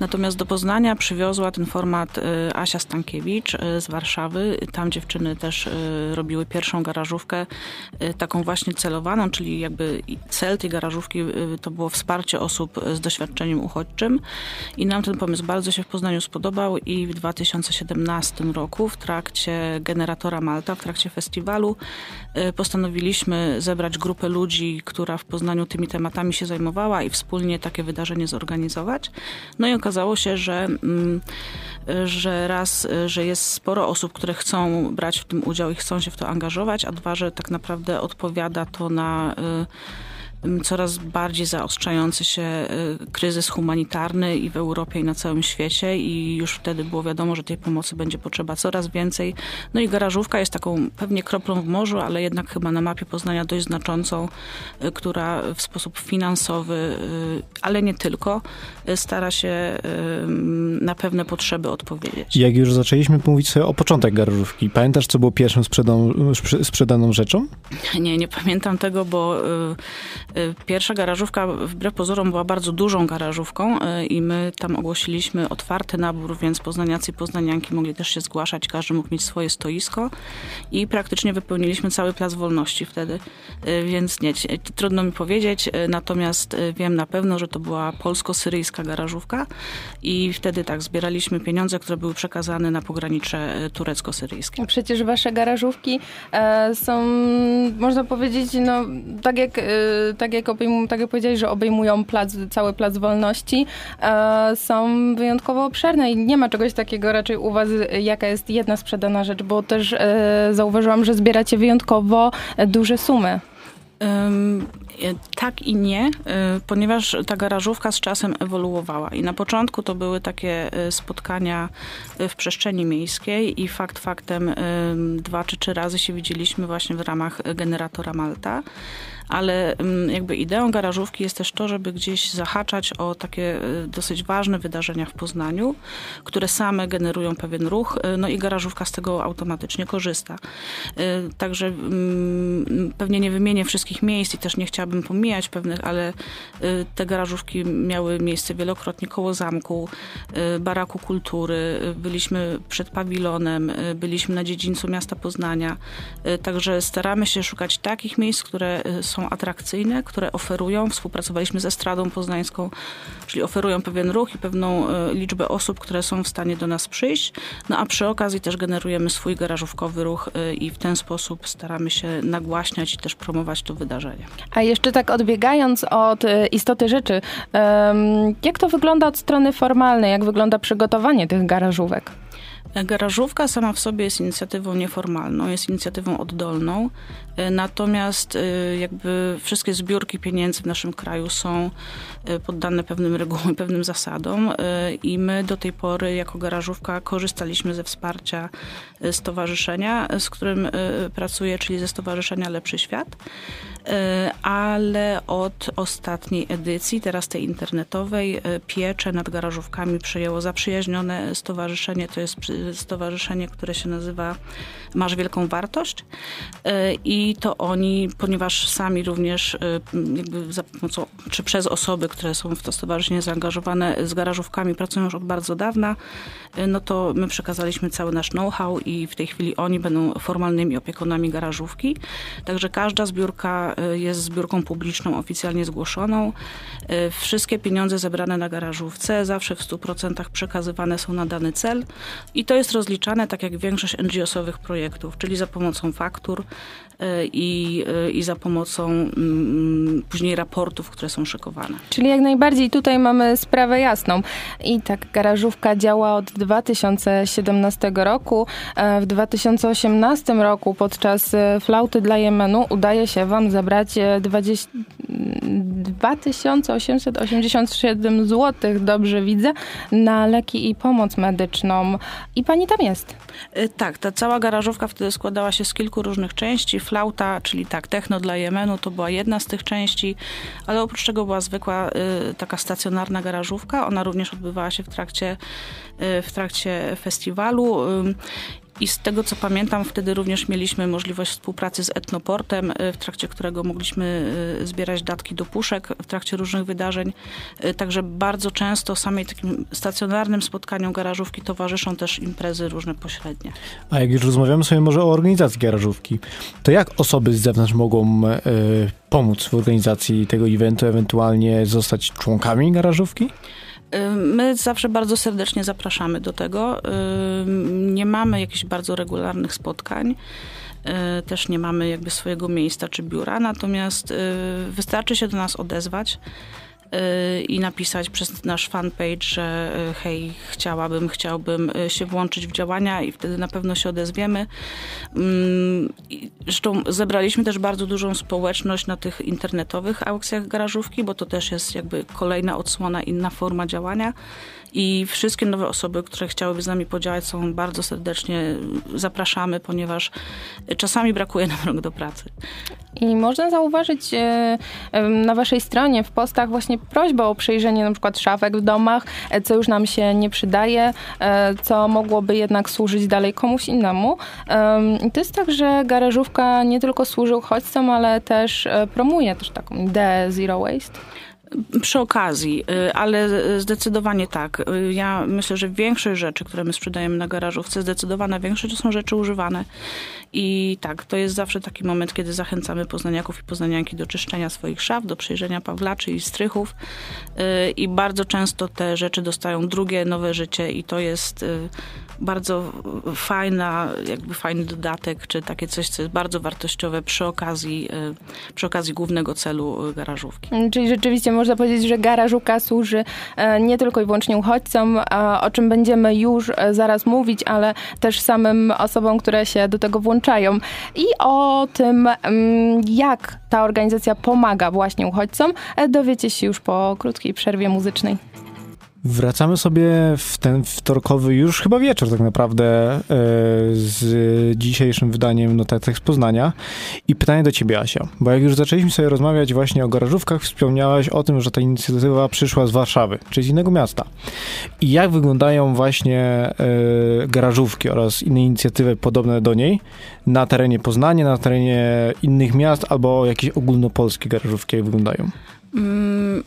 Natomiast do Poznania przywiozła ten format y, Asia Stankiewicz y, z Warszawy. Tam dziewczyny też robiły pierwszą garażówkę, taką właśnie celowaną, czyli jakby cel tej garażówki to było wsparcie osób z doświadczeniem uchodźczym. I nam ten pomysł bardzo się w Poznaniu spodobał i w 2017 roku w trakcie Generatora Malta, w trakcie festiwalu y, postanowiliśmy zebrać grupę ludzi, która w Poznaniu tymi tematami się zajmowała i wspólnie takie wydarzenie zorganizować. No i okazało się, że, mm, że raz, że jest sporo osób, które chcą brać w tym udział i chcą się w to angażować, a dwa, że tak naprawdę odpowiada to na y, coraz bardziej zaostrzający się y, kryzys humanitarny i w Europie i na całym świecie i już wtedy było wiadomo, że tej pomocy będzie potrzeba coraz więcej. No i garażówka jest taką pewnie kroplą w morzu, ale jednak chyba na mapie Poznania dość znaczącą, y, która w sposób finansowy, y, ale nie tylko, stara się na pewne potrzeby odpowiedzieć. Jak już zaczęliśmy mówić sobie o początek garażówki, pamiętasz, co było pierwszą sprzedaną, sprzedaną rzeczą? Nie, nie pamiętam tego, bo pierwsza garażówka wbrew pozorom była bardzo dużą garażówką y, i my tam ogłosiliśmy otwarty nabór, więc poznaniacy i poznanianki mogli też się zgłaszać, każdy mógł mieć swoje stoisko i praktycznie wypełniliśmy cały Plac Wolności wtedy, y, więc nie, trudno mi powiedzieć, natomiast wiem na pewno, że to była polsko-syryjska garażówka i wtedy tak, zbieraliśmy pieniądze, które były przekazane na pogranicze turecko-syryjskie. Przecież wasze garażówki e, są, można powiedzieć, no tak jak e, tak jak, obejmują, tak jak powiedziałeś, że obejmują plac, cały plac wolności, e, są wyjątkowo obszerne i nie ma czegoś takiego raczej u was, jaka jest jedna sprzedana rzecz, bo też e, zauważyłam, że zbieracie wyjątkowo duże sumy. Um, tak i nie, ponieważ ta garażówka z czasem ewoluowała. I na początku to były takie spotkania w przestrzeni miejskiej i fakt faktem dwa czy trzy razy się widzieliśmy właśnie w ramach generatora Malta ale mm, jakby ideą garażówki jest też to, żeby gdzieś zahaczać o takie y, dosyć ważne wydarzenia w Poznaniu, które same generują pewien ruch, y, no i garażówka z tego automatycznie korzysta. Y, także mm, pewnie nie wymienię wszystkich miejsc i też nie chciałabym pomijać pewnych, ale te garażówki miały miejsce wielokrotnie koło zamku, baraku kultury, byliśmy przed pawilonem, byliśmy na dziedzińcu miasta Poznania, także staramy się szukać takich miejsc, które są są atrakcyjne, które oferują, współpracowaliśmy ze Stradą Poznańską, czyli oferują pewien ruch i pewną e, liczbę osób, które są w stanie do nas przyjść, no a przy okazji też generujemy swój garażówkowy ruch e, i w ten sposób staramy się nagłaśniać i też promować to wydarzenie. A jeszcze tak odbiegając od e, istoty rzeczy, jak to wygląda od strony formalnej, jak wygląda przygotowanie tych garażówek? Garażówka sama w sobie jest inicjatywą nieformalną, jest inicjatywą oddolną, natomiast e, jakby wszystkie zbiórki pieniędzy w naszym kraju są e, poddane pewnym regułom, pewnym zasadom i my do tej pory jako garażówka korzystaliśmy ze wsparcia stowarzyszenia, z którym pracuję, czyli ze Stowarzyszenia Lepszy Świat, ale od ostatniej edycji, teraz tej internetowej, pieczę nad garażówkami przejęło zaprzyjaźnione stowarzyszenie, to jest stowarzyszenie, które się nazywa Masz Wielką Wartość e, i to oni, ponieważ sami również e, jakby za pomocą, czy przez osoby, które są w to stowarzyszenie zaangażowane z garażówkami pracują już od bardzo dawna, e, no to my przekazaliśmy cały nasz know-how i w tej chwili oni będą formalnymi opiekunami garażówki. Także każda zbiórka jest zbiórką publiczną, oficjalnie zgłoszoną. Wszystkie pieniądze zebrane na garażówce zawsze w 100% przekazywane są na dany cel. I to jest rozliczane tak jak większość NGO-sowych projektów, czyli za pomocą faktur y, i, y, i za pomocą mm, później raportów, które są szykowane. Czyli jak najbardziej tutaj mamy sprawę jasną. I tak garażówka działa od 2017 roku. E, w 2018 roku podczas e, flauty dla Jemenu udaje się wam zabrać 20, 2887 zł, dobrze widzę, na leki i pomoc medyczną. I pani tam jest. Y, tak, ta cała garażówka wtedy składała się z kilku różnych części. Flauta, czyli tak, techno dla Jemenu, to była jedna z tych części, ale oprócz tego była zwykła y, taka stacjonarna garażówka. Ona również odbywała się w trakcie, y, w trakcie festiwalu. I z tego co pamiętam, wtedy również mieliśmy możliwość współpracy z Etnoportem, y, w trakcie którego mogliśmy y, zbierać datki do puszek w trakcie różnych wydarzeń. Y, także bardzo często samej takim stacjonarnym spotkaniom garażówki towarzyszą też imprezy różne pośrednie. A jak już rozmawiamy sobie może o organizacji garażówki, to jak osoby z zewnątrz mogą y, pomóc w organizacji tego eventu, ewentualnie zostać członkami garażówki? My zawsze bardzo serdecznie zapraszamy do tego. Nie mamy jakichś bardzo regularnych spotkań. Też nie mamy jakby swojego miejsca czy biura, natomiast wystarczy się do nas odezwać i napisać przez nasz fanpage, że y, hej, chciałabym, chciałbym y, się włączyć w działania i wtedy na pewno się odezwiemy. Mm, zresztą zebraliśmy też bardzo dużą społeczność na tych internetowych aukcjach garażówki, bo to też jest jakby kolejna odsłona, inna forma działania. I wszystkie nowe osoby, które chciałyby z nami podziałać, są bardzo serdecznie zapraszamy, ponieważ czasami brakuje nam rąk do pracy. I można zauważyć e, na waszej stronie w postach właśnie prośbę o przejrzenie na przykład szafek w domach, e, co już nam się nie przydaje, e, co mogłoby jednak służyć dalej komuś innemu. I to jest tak, że garażówka nie tylko służy uchodźcom, ale też promuje też taką ideę zero waste. Przy okazji, y, ale zdecydowanie tak. Y, ja myślę, że większość rzeczy, które my sprzedajemy na garażówce, zdecydowana większość to są rzeczy używane. I tak, to jest zawsze taki moment, kiedy zachęcamy poznaniaków i poznanianki do czyszczenia swoich szaf, do przejrzenia pawlaczy i strychów. Y, I bardzo często te rzeczy dostają drugie, nowe życie i to jest bardzo fajna, jakby fajny dodatek, czy takie coś, co jest bardzo wartościowe przy okazji, przy okazji głównego celu garażówki. Czyli rzeczywiście można powiedzieć, że garażówka służy e, nie tylko i wyłącznie uchodźcom, o czym będziemy już e, zaraz mówić, ale też samym osobom, które się do tego włączają. I o tym, mm, jak ta organizacja pomaga właśnie uchodźcom, e, dowiecie się już po krótkiej przerwie muzycznej. Wracamy sobie w ten wtorkowy już chyba wieczór tak naprawdę e, z dzisiejszym wydaniem Notatek z Poznania. I pytanie do ciebie, Asia, bo jak już zaczęliśmy sobie rozmawiać właśnie o garażówkach, wspomniałaś o tym, że ta inicjatywa przyszła z Warszawy, czyli z innego miasta. I jak wyglądają właśnie e, garażówki oraz inne inicjatywy podobne do niej na terenie Poznania, na terenie innych miast albo jakieś ogólnopolskie garażówki, jak wyglądają? Mm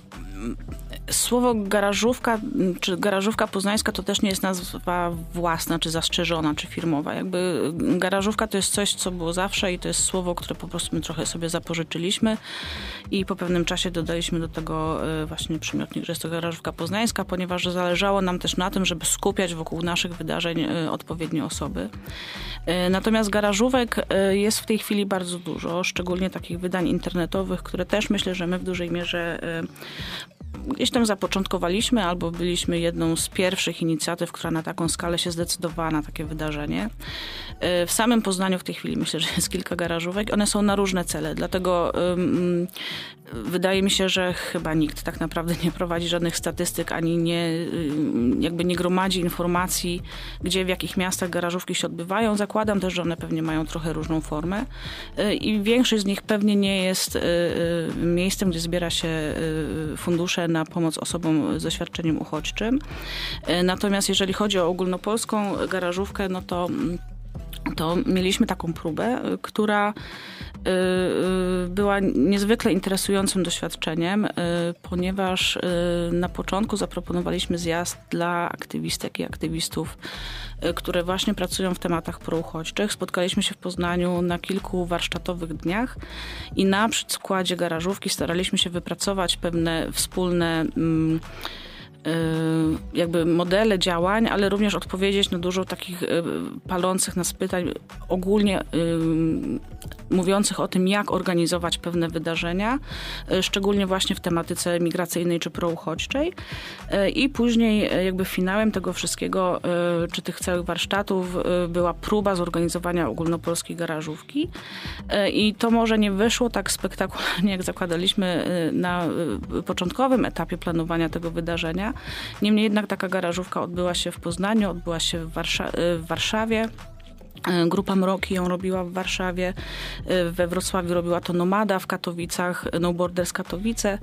Słowo garażówka, czy garażówka poznańska to też nie jest nazwa własna, czy zastrzeżona, czy firmowa. Jakby garażówka to jest coś, co było zawsze i to jest słowo, które po prostu my trochę sobie zapożyczyliśmy i po pewnym czasie dodaliśmy do tego e, właśnie przymiotnik, że jest to garażówka poznańska, ponieważ zależało nam też na tym, żeby skupiać wokół naszych wydarzeń e, odpowiednie osoby. E, natomiast garażówek jest w tej chwili bardzo dużo, szczególnie takich wydań internetowych, które też myślę, że my w dużej mierze gdzieś tam zapoczątkowaliśmy albo byliśmy jedną z pierwszych inicjatyw, która na taką skalę się zdecydowała na takie wydarzenie. E, w samym Poznaniu w tej chwili myślę, że jest kilka garażówek. One są na różne cele, dlatego um, wydaje mi się, że chyba nikt tak naprawdę nie prowadzi żadnych statystyk, ani nie, jakby nie gromadzi informacji, gdzie, w jakich miastach garażówki się odbywają. Zakładam też, że one pewnie mają trochę różną formę e, i większość z nich pewnie nie jest e, miejscem, gdzie zbiera się fundusze na pomoc osobom z doświadczeniem uchodźczym. Natomiast jeżeli chodzi o ogólnopolską garażówkę, no to to mieliśmy taką próbę, y, która y, y, była niezwykle interesującym doświadczeniem, ponieważ na początku zaproponowaliśmy zjazd dla aktywistek i aktywistów, które właśnie pracują w tematach prouchodźczych. Spotkaliśmy się w Poznaniu na kilku warsztatowych dniach i na przykładzie garażówki staraliśmy się wypracować pewne wspólne mm, jakby modele działań, ale również odpowiedzieć na dużo takich palących nas pytań ogólnie mówiących o tym, jak organizować pewne wydarzenia, szczególnie właśnie w tematyce migracyjnej czy prouchodźczej. I później jakby finałem tego wszystkiego, czy tych całych warsztatów była próba zorganizowania ogólnopolskiej garażówki. I to może nie wyszło tak spektakularnie, jak zakładaliśmy na początkowym etapie planowania tego wydarzenia, Niemniej jednak taka garażówka odbyła się w Poznaniu, odbyła się w, Warsza w Warszawie. E, grupa Mroki ją robiła w Warszawie, e, we Wrocławiu robiła to Nomada, w Katowicach No Borders Katowice.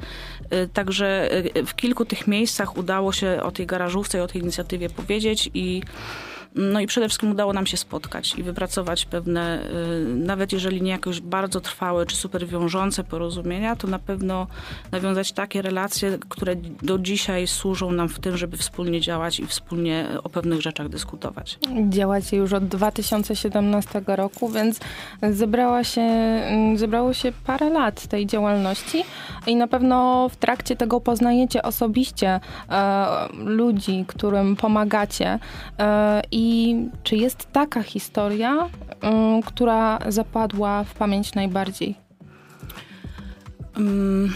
Także w kilku tych miejscach udało się o tej garażówce i o tej inicjatywie powiedzieć i no i przede wszystkim udało nam się spotkać i wypracować pewne, y, nawet jeżeli nie jakoś bardzo trwałe czy super wiążące porozumienia, to na pewno nawiązać takie relacje, które do dzisiaj służą nam w tym, żeby wspólnie działać i wspólnie o pewnych rzeczach dyskutować. Działacie już od 2017 roku, więc zebrała się, mm, zebrało się parę lat tej działalności i na pewno w trakcie tego poznajecie osobiście e, ludzi, którym pomagacie e, i i czy jest taka historia, um, która zapadła w pamięć najbardziej? Um,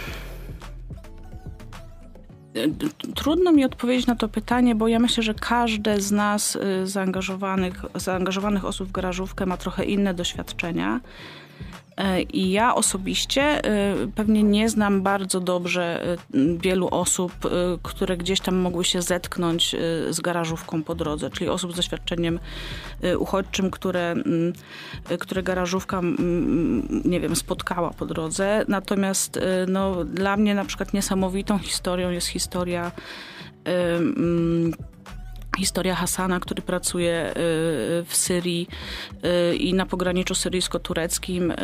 trudno mi odpowiedzieć na to pytanie, bo ja myślę, że każde z nas y, zaangażowanych, zaangażowanych osób w garażówkę ma trochę inne doświadczenia. E, I ja osobiście e, pewnie nie znam bardzo dobrze e, wielu osób, które gdzieś tam mogły się zetknąć z garażówką po drodze, czyli osób z doświadczeniem uchodźczym, które, które garażówka, nie wiem, spotkała po drodze. Natomiast no, dla mnie na przykład niesamowitą historią jest historia historia Hasana, który pracuje y, w Syrii y, i na pograniczu syryjsko-tureckim y,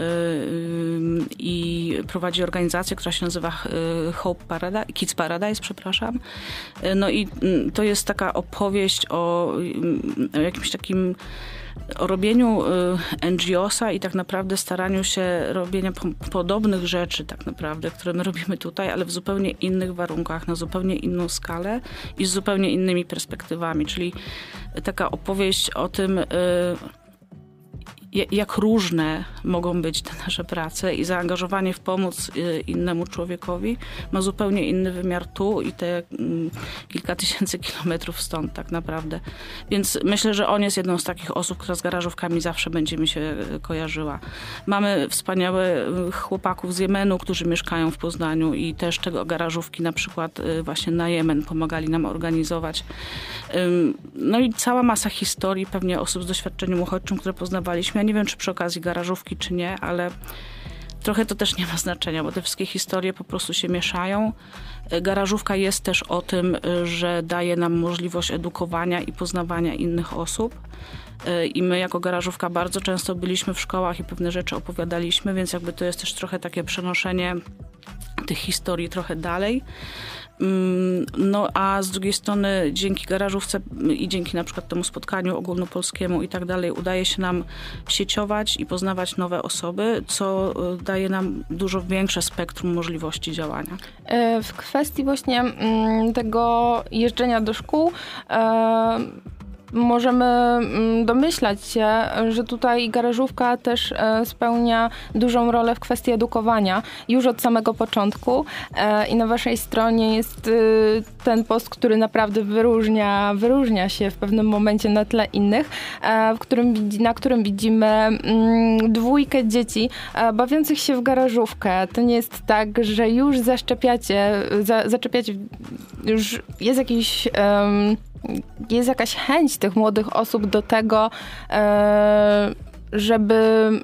i prowadzi organizację, która się nazywa Hope Paradise, Kids Paradise, przepraszam. No i to jest taka opowieść o jakimś takim o robieniu y, NGO-sa i tak naprawdę staraniu się robienia podobnych rzeczy tak naprawdę, które my robimy tutaj, ale w zupełnie innych warunkach, na zupełnie inną skalę i z zupełnie innymi perspektywami. Czyli taka opowieść o tym, y, jak różne mogą być te nasze prace i zaangażowanie w pomoc y, innemu człowiekowi ma zupełnie inny wymiar tu i te mm, kilka tysięcy kilometrów stąd tak naprawdę. Więc myślę, że on jest jedną z takich osób, która z garażówkami zawsze będzie mi się y, kojarzyła. Mamy wspaniałe y, chłopaków z Jemenu, którzy mieszkają w Poznaniu i też tego garażówki na przykład właśnie na Jemen pomagali nam organizować. No i cała masa historii pewnie osób z doświadczeniem uchodźczym, które poznawaliśmy nie wiem, czy przy okazji garażówki, czy nie, ale trochę to też nie ma znaczenia, bo te wszystkie historie po prostu się mieszają. Garażówka jest też o tym, że daje nam możliwość edukowania i poznawania innych osób. I my jako garażówka bardzo często byliśmy w szkołach i pewne rzeczy opowiadaliśmy, więc jakby to jest też trochę takie przenoszenie tych historii trochę dalej. Mm, no a z drugiej strony dzięki garażówce i dzięki na przykład temu spotkaniu ogólnopolskiemu i tak dalej udaje się nam sieciować i poznawać nowe osoby, co e, daje nam dużo większe spektrum możliwości działania. E, w kwestii właśnie mm, tego jeżdżenia do szkół e, możemy mm, domyślać się, że tutaj garażówka też e, spełnia dużą rolę w kwestii edukowania już od samego początku e, i na waszej stronie jest y, ten post, który naprawdę wyróżnia, wyróżnia się w pewnym momencie na tle innych, e, w którym, na którym widzimy mm, dwójkę dzieci bawiących się w garażówkę. To nie jest tak, że już zaszczepiacie, za, zaczepiacie, już jest jakiś um, jest jakaś chęć tych młodych osób do tego, e, żeby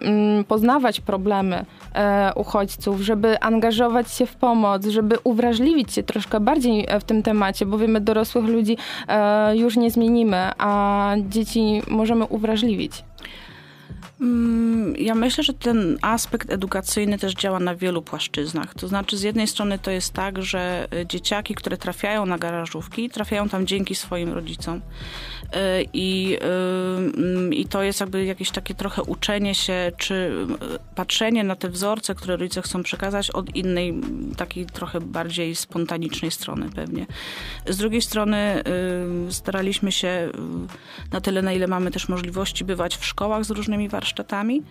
mm, poznawać problemy e, uchodźców, żeby angażować się w pomoc, żeby uwrażliwić się troszkę bardziej w tym temacie, bo wiemy, dorosłych ludzi e, już nie zmienimy, a dzieci możemy uwrażliwić. Mm, ja myślę, że ten aspekt edukacyjny też działa na wielu płaszczyznach. To znaczy, z jednej strony to jest tak, że y, dzieciaki, które trafiają na garażówki, trafiają tam dzięki swoim rodzicom. Y, I, y, I to jest jakby jakieś takie trochę uczenie się, czy patrzenie na te wzorce, które rodzice chcą przekazać od innej, takiej trochę bardziej spontanicznej strony pewnie. Z drugiej strony staraliśmy się na tyle, na ile mamy też możliwości bywać w szkołach z różnymi warsztatami,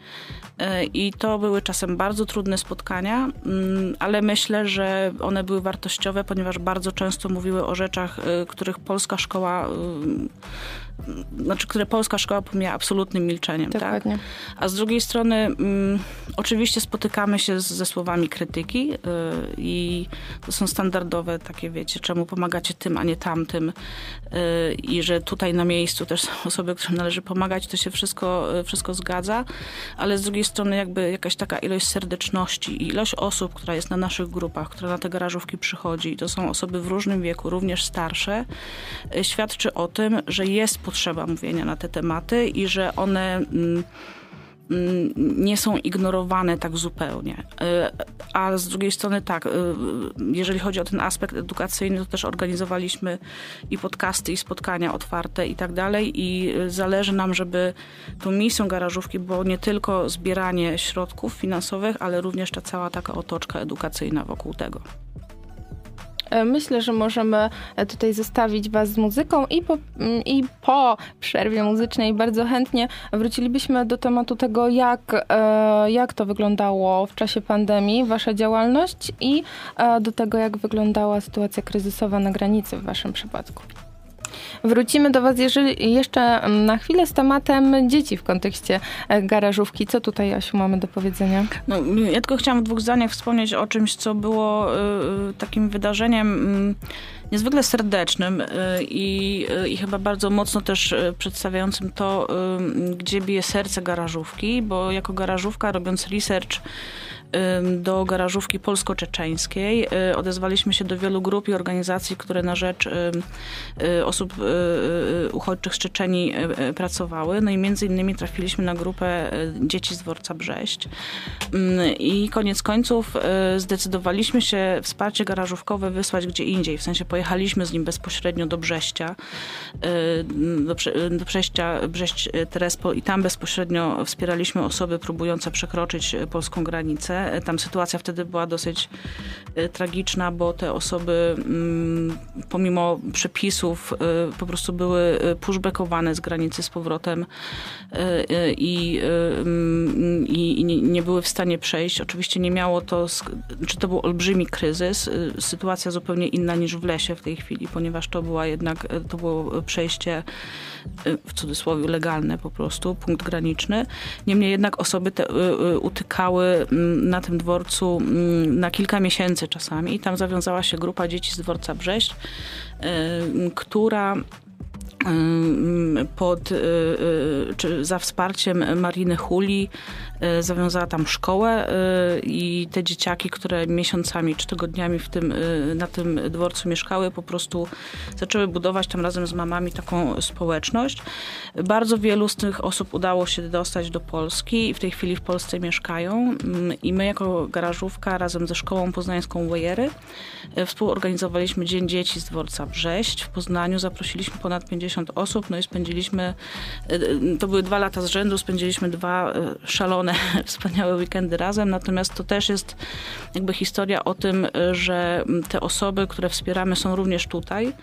e, i to były czasem bardzo trudne spotkania, mm, ale myślę, że one były wartościowe, ponieważ bardzo często mówiły o rzeczach, e, których polska szkoła znaczy, które polska szkoła pomija absolutnym milczeniem. Tak? Dokładnie. Tak? A z drugiej strony mm, oczywiście spotykamy się z, ze słowami krytyki yy, i to są standardowe takie, wiecie, czemu pomagacie tym, a nie tamtym yy, i że tutaj na miejscu też są osoby, którym należy pomagać, to się wszystko, yy, wszystko zgadza, ale z drugiej strony jakby jakaś taka ilość serdeczności i ilość osób, która jest na naszych grupach, która na te garażówki przychodzi i to są osoby w różnym wieku, również starsze, y, świadczy o tym, że jest potrzeba mówienia na te tematy i że one mm, mm, nie są ignorowane tak zupełnie. Y, a z drugiej strony tak, y, jeżeli chodzi o ten aspekt edukacyjny, to też organizowaliśmy i podcasty, i spotkania otwarte i tak dalej i y, zależy nam, żeby tą misją garażówki było nie tylko zbieranie środków finansowych, ale również ta cała taka otoczka edukacyjna wokół tego. E, myślę, że możemy e, tutaj zostawić Was z muzyką i po, mm, i po przerwie muzycznej bardzo chętnie wrócilibyśmy do tematu tego, jak, e, jak to wyglądało w czasie pandemii, Wasza działalność i do tego, jak wyglądała sytuacja kryzysowa na granicy w Waszym przypadku. Wrócimy do Was jeżeli jeszcze na chwilę z tematem dzieci w kontekście e, garażówki. Co tutaj, Jasiu, mamy do powiedzenia? No, ja tylko chciałam w dwóch zdaniach wspomnieć o czymś, co było y, takim wydarzeniem y, niezwykle serdecznym y, i, i chyba bardzo mocno też przedstawiającym to, gdzie bije serce garażówki, bo jako garażówka robiąc research do garażówki polsko-czeczeńskiej. Y, odezwaliśmy się do wielu grup i organizacji, które na rzecz y, osób y, uchodźczych z Czeczeni pracowały. No i między innymi trafiliśmy na grupę dzieci z dworca Brześć. I koniec końców zdecydowaliśmy się wsparcie garażówkowe wysłać gdzie indziej. W sensie pojechaliśmy z nim bezpośrednio do Brześcia, do, do Brześcia, Brześć-Terespol i tam bezpośrednio wspieraliśmy osoby próbujące przekroczyć polską granicę. Tam sytuacja wtedy była dosyć e, tragiczna, bo te osoby mm, pomimo przepisów e, po prostu były e, pushbackowane z granicy z powrotem i, mm, i, i nie były w stanie przejść. Oczywiście nie miało to, czy to był olbrzymi kryzys, sytuacja zupełnie inna niż w lesie w tej chwili, ponieważ to była jednak, to było przejście w cudzysłowie legalne po prostu, punkt graniczny. Niemniej jednak osoby te utykały mm, na tym dworcu mm, na kilka miesięcy czasami. I tam zawiązała się grupa dzieci z dworca Brześć, y, która pod, y, y, czy za wsparciem Mariny Huli y, zawiązała tam szkołę i te dzieciaki, które miesiącami czy tygodniami w tym, na tym dworcu mieszkały, po prostu zaczęły budować tam razem z mamami taką społeczność. Bardzo wielu z tych osób udało się dostać do Polski i w tej chwili w Polsce mieszkają i my jako garażówka razem ze szkołą poznańską Wejery współorganizowaliśmy Dzień Dzieci z dworca Brześć w Poznaniu. Zaprosiliśmy ponad 50 50 osób, no i spędziliśmy, e, e, to były dwa lata z rzędu, spędziliśmy dwa e, szalone, wspaniałe weekendy razem, natomiast to też jest jakby historia o tym, że te osoby, które wspieramy są również tutaj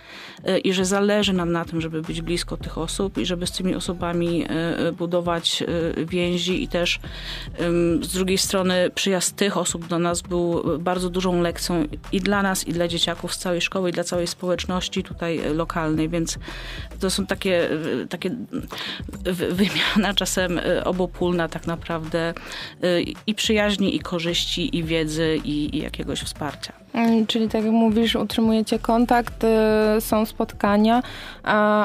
i że zależy nam na tym, żeby być blisko tych osób i żeby z tymi osobami budować więzi. I też z drugiej strony przyjazd tych osób do nas był bardzo dużą lekcją i dla nas, i dla dzieciaków z całej szkoły, i dla całej społeczności tutaj lokalnej, więc to są takie, takie wymiana czasem y, obopólna tak naprawdę y, i przyjaźni, i korzyści, i wiedzy, i, i jakiegoś wsparcia. Mm, czyli tak jak mówisz, utrzymujecie kontakt, y, są spotkania,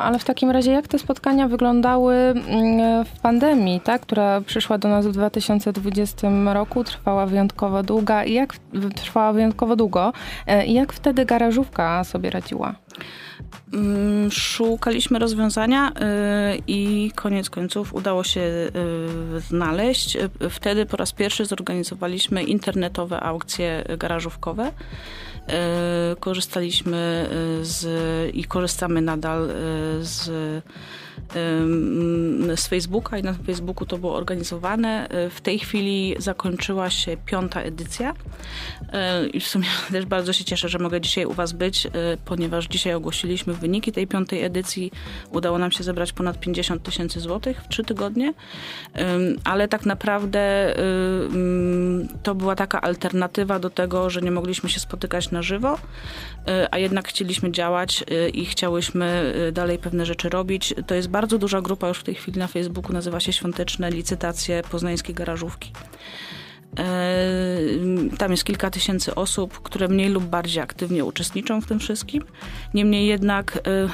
ale w takim razie jak te spotkania wyglądały mm, w pandemii, tak, która przyszła do nas w 2020 roku, trwała wyjątkowo długa, jak trwała wyjątkowo długo, y, jak wtedy garażówka sobie radziła? Mm, szukaliśmy rozwiązania y, i koniec końców udało się y, znaleźć. Wtedy po raz pierwszy zorganizowaliśmy internetowe aukcje garażówkowe. Y, korzystaliśmy z i korzystamy nadal z z Facebooka i na Facebooku to było organizowane. W tej chwili zakończyła się piąta edycja i w sumie też bardzo się cieszę, że mogę dzisiaj u Was być, ponieważ dzisiaj ogłosiliśmy wyniki tej piątej edycji. Udało nam się zebrać ponad 50 tysięcy złotych w trzy tygodnie, ale tak naprawdę to była taka alternatywa do tego, że nie mogliśmy się spotykać na żywo, a jednak chcieliśmy działać i chciałyśmy dalej pewne rzeczy robić. To jest bardzo duża grupa już w tej chwili na Facebooku, nazywa się Świąteczne Licytacje Poznańskiej Garażówki. E, tam jest kilka tysięcy osób, które mniej lub bardziej aktywnie uczestniczą w tym wszystkim. Niemniej jednak e,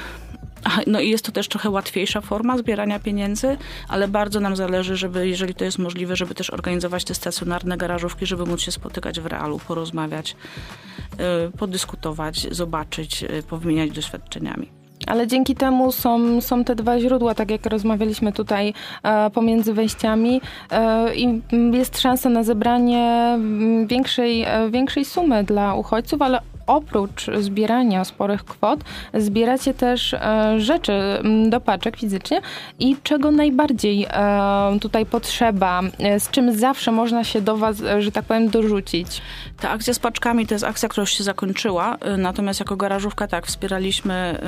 no i jest to też trochę łatwiejsza forma zbierania pieniędzy, ale bardzo nam zależy, żeby, jeżeli to jest możliwe, żeby też organizować te stacjonarne garażówki, żeby móc się spotykać w realu, porozmawiać, e, podyskutować, zobaczyć, powymieniać doświadczeniami. Ale dzięki temu są, są te dwa źródła, tak jak rozmawialiśmy tutaj e, pomiędzy wejściami e, i jest szansa na zebranie większej, e, większej sumy dla uchodźców, ale oprócz zbierania sporych kwot, zbieracie też e, rzeczy do paczek fizycznie i czego najbardziej e, tutaj potrzeba, e, z czym zawsze można się do Was, że tak powiem, dorzucić? Ta akcja z paczkami to jest akcja, która już się zakończyła, natomiast jako garażówka tak, wspieraliśmy,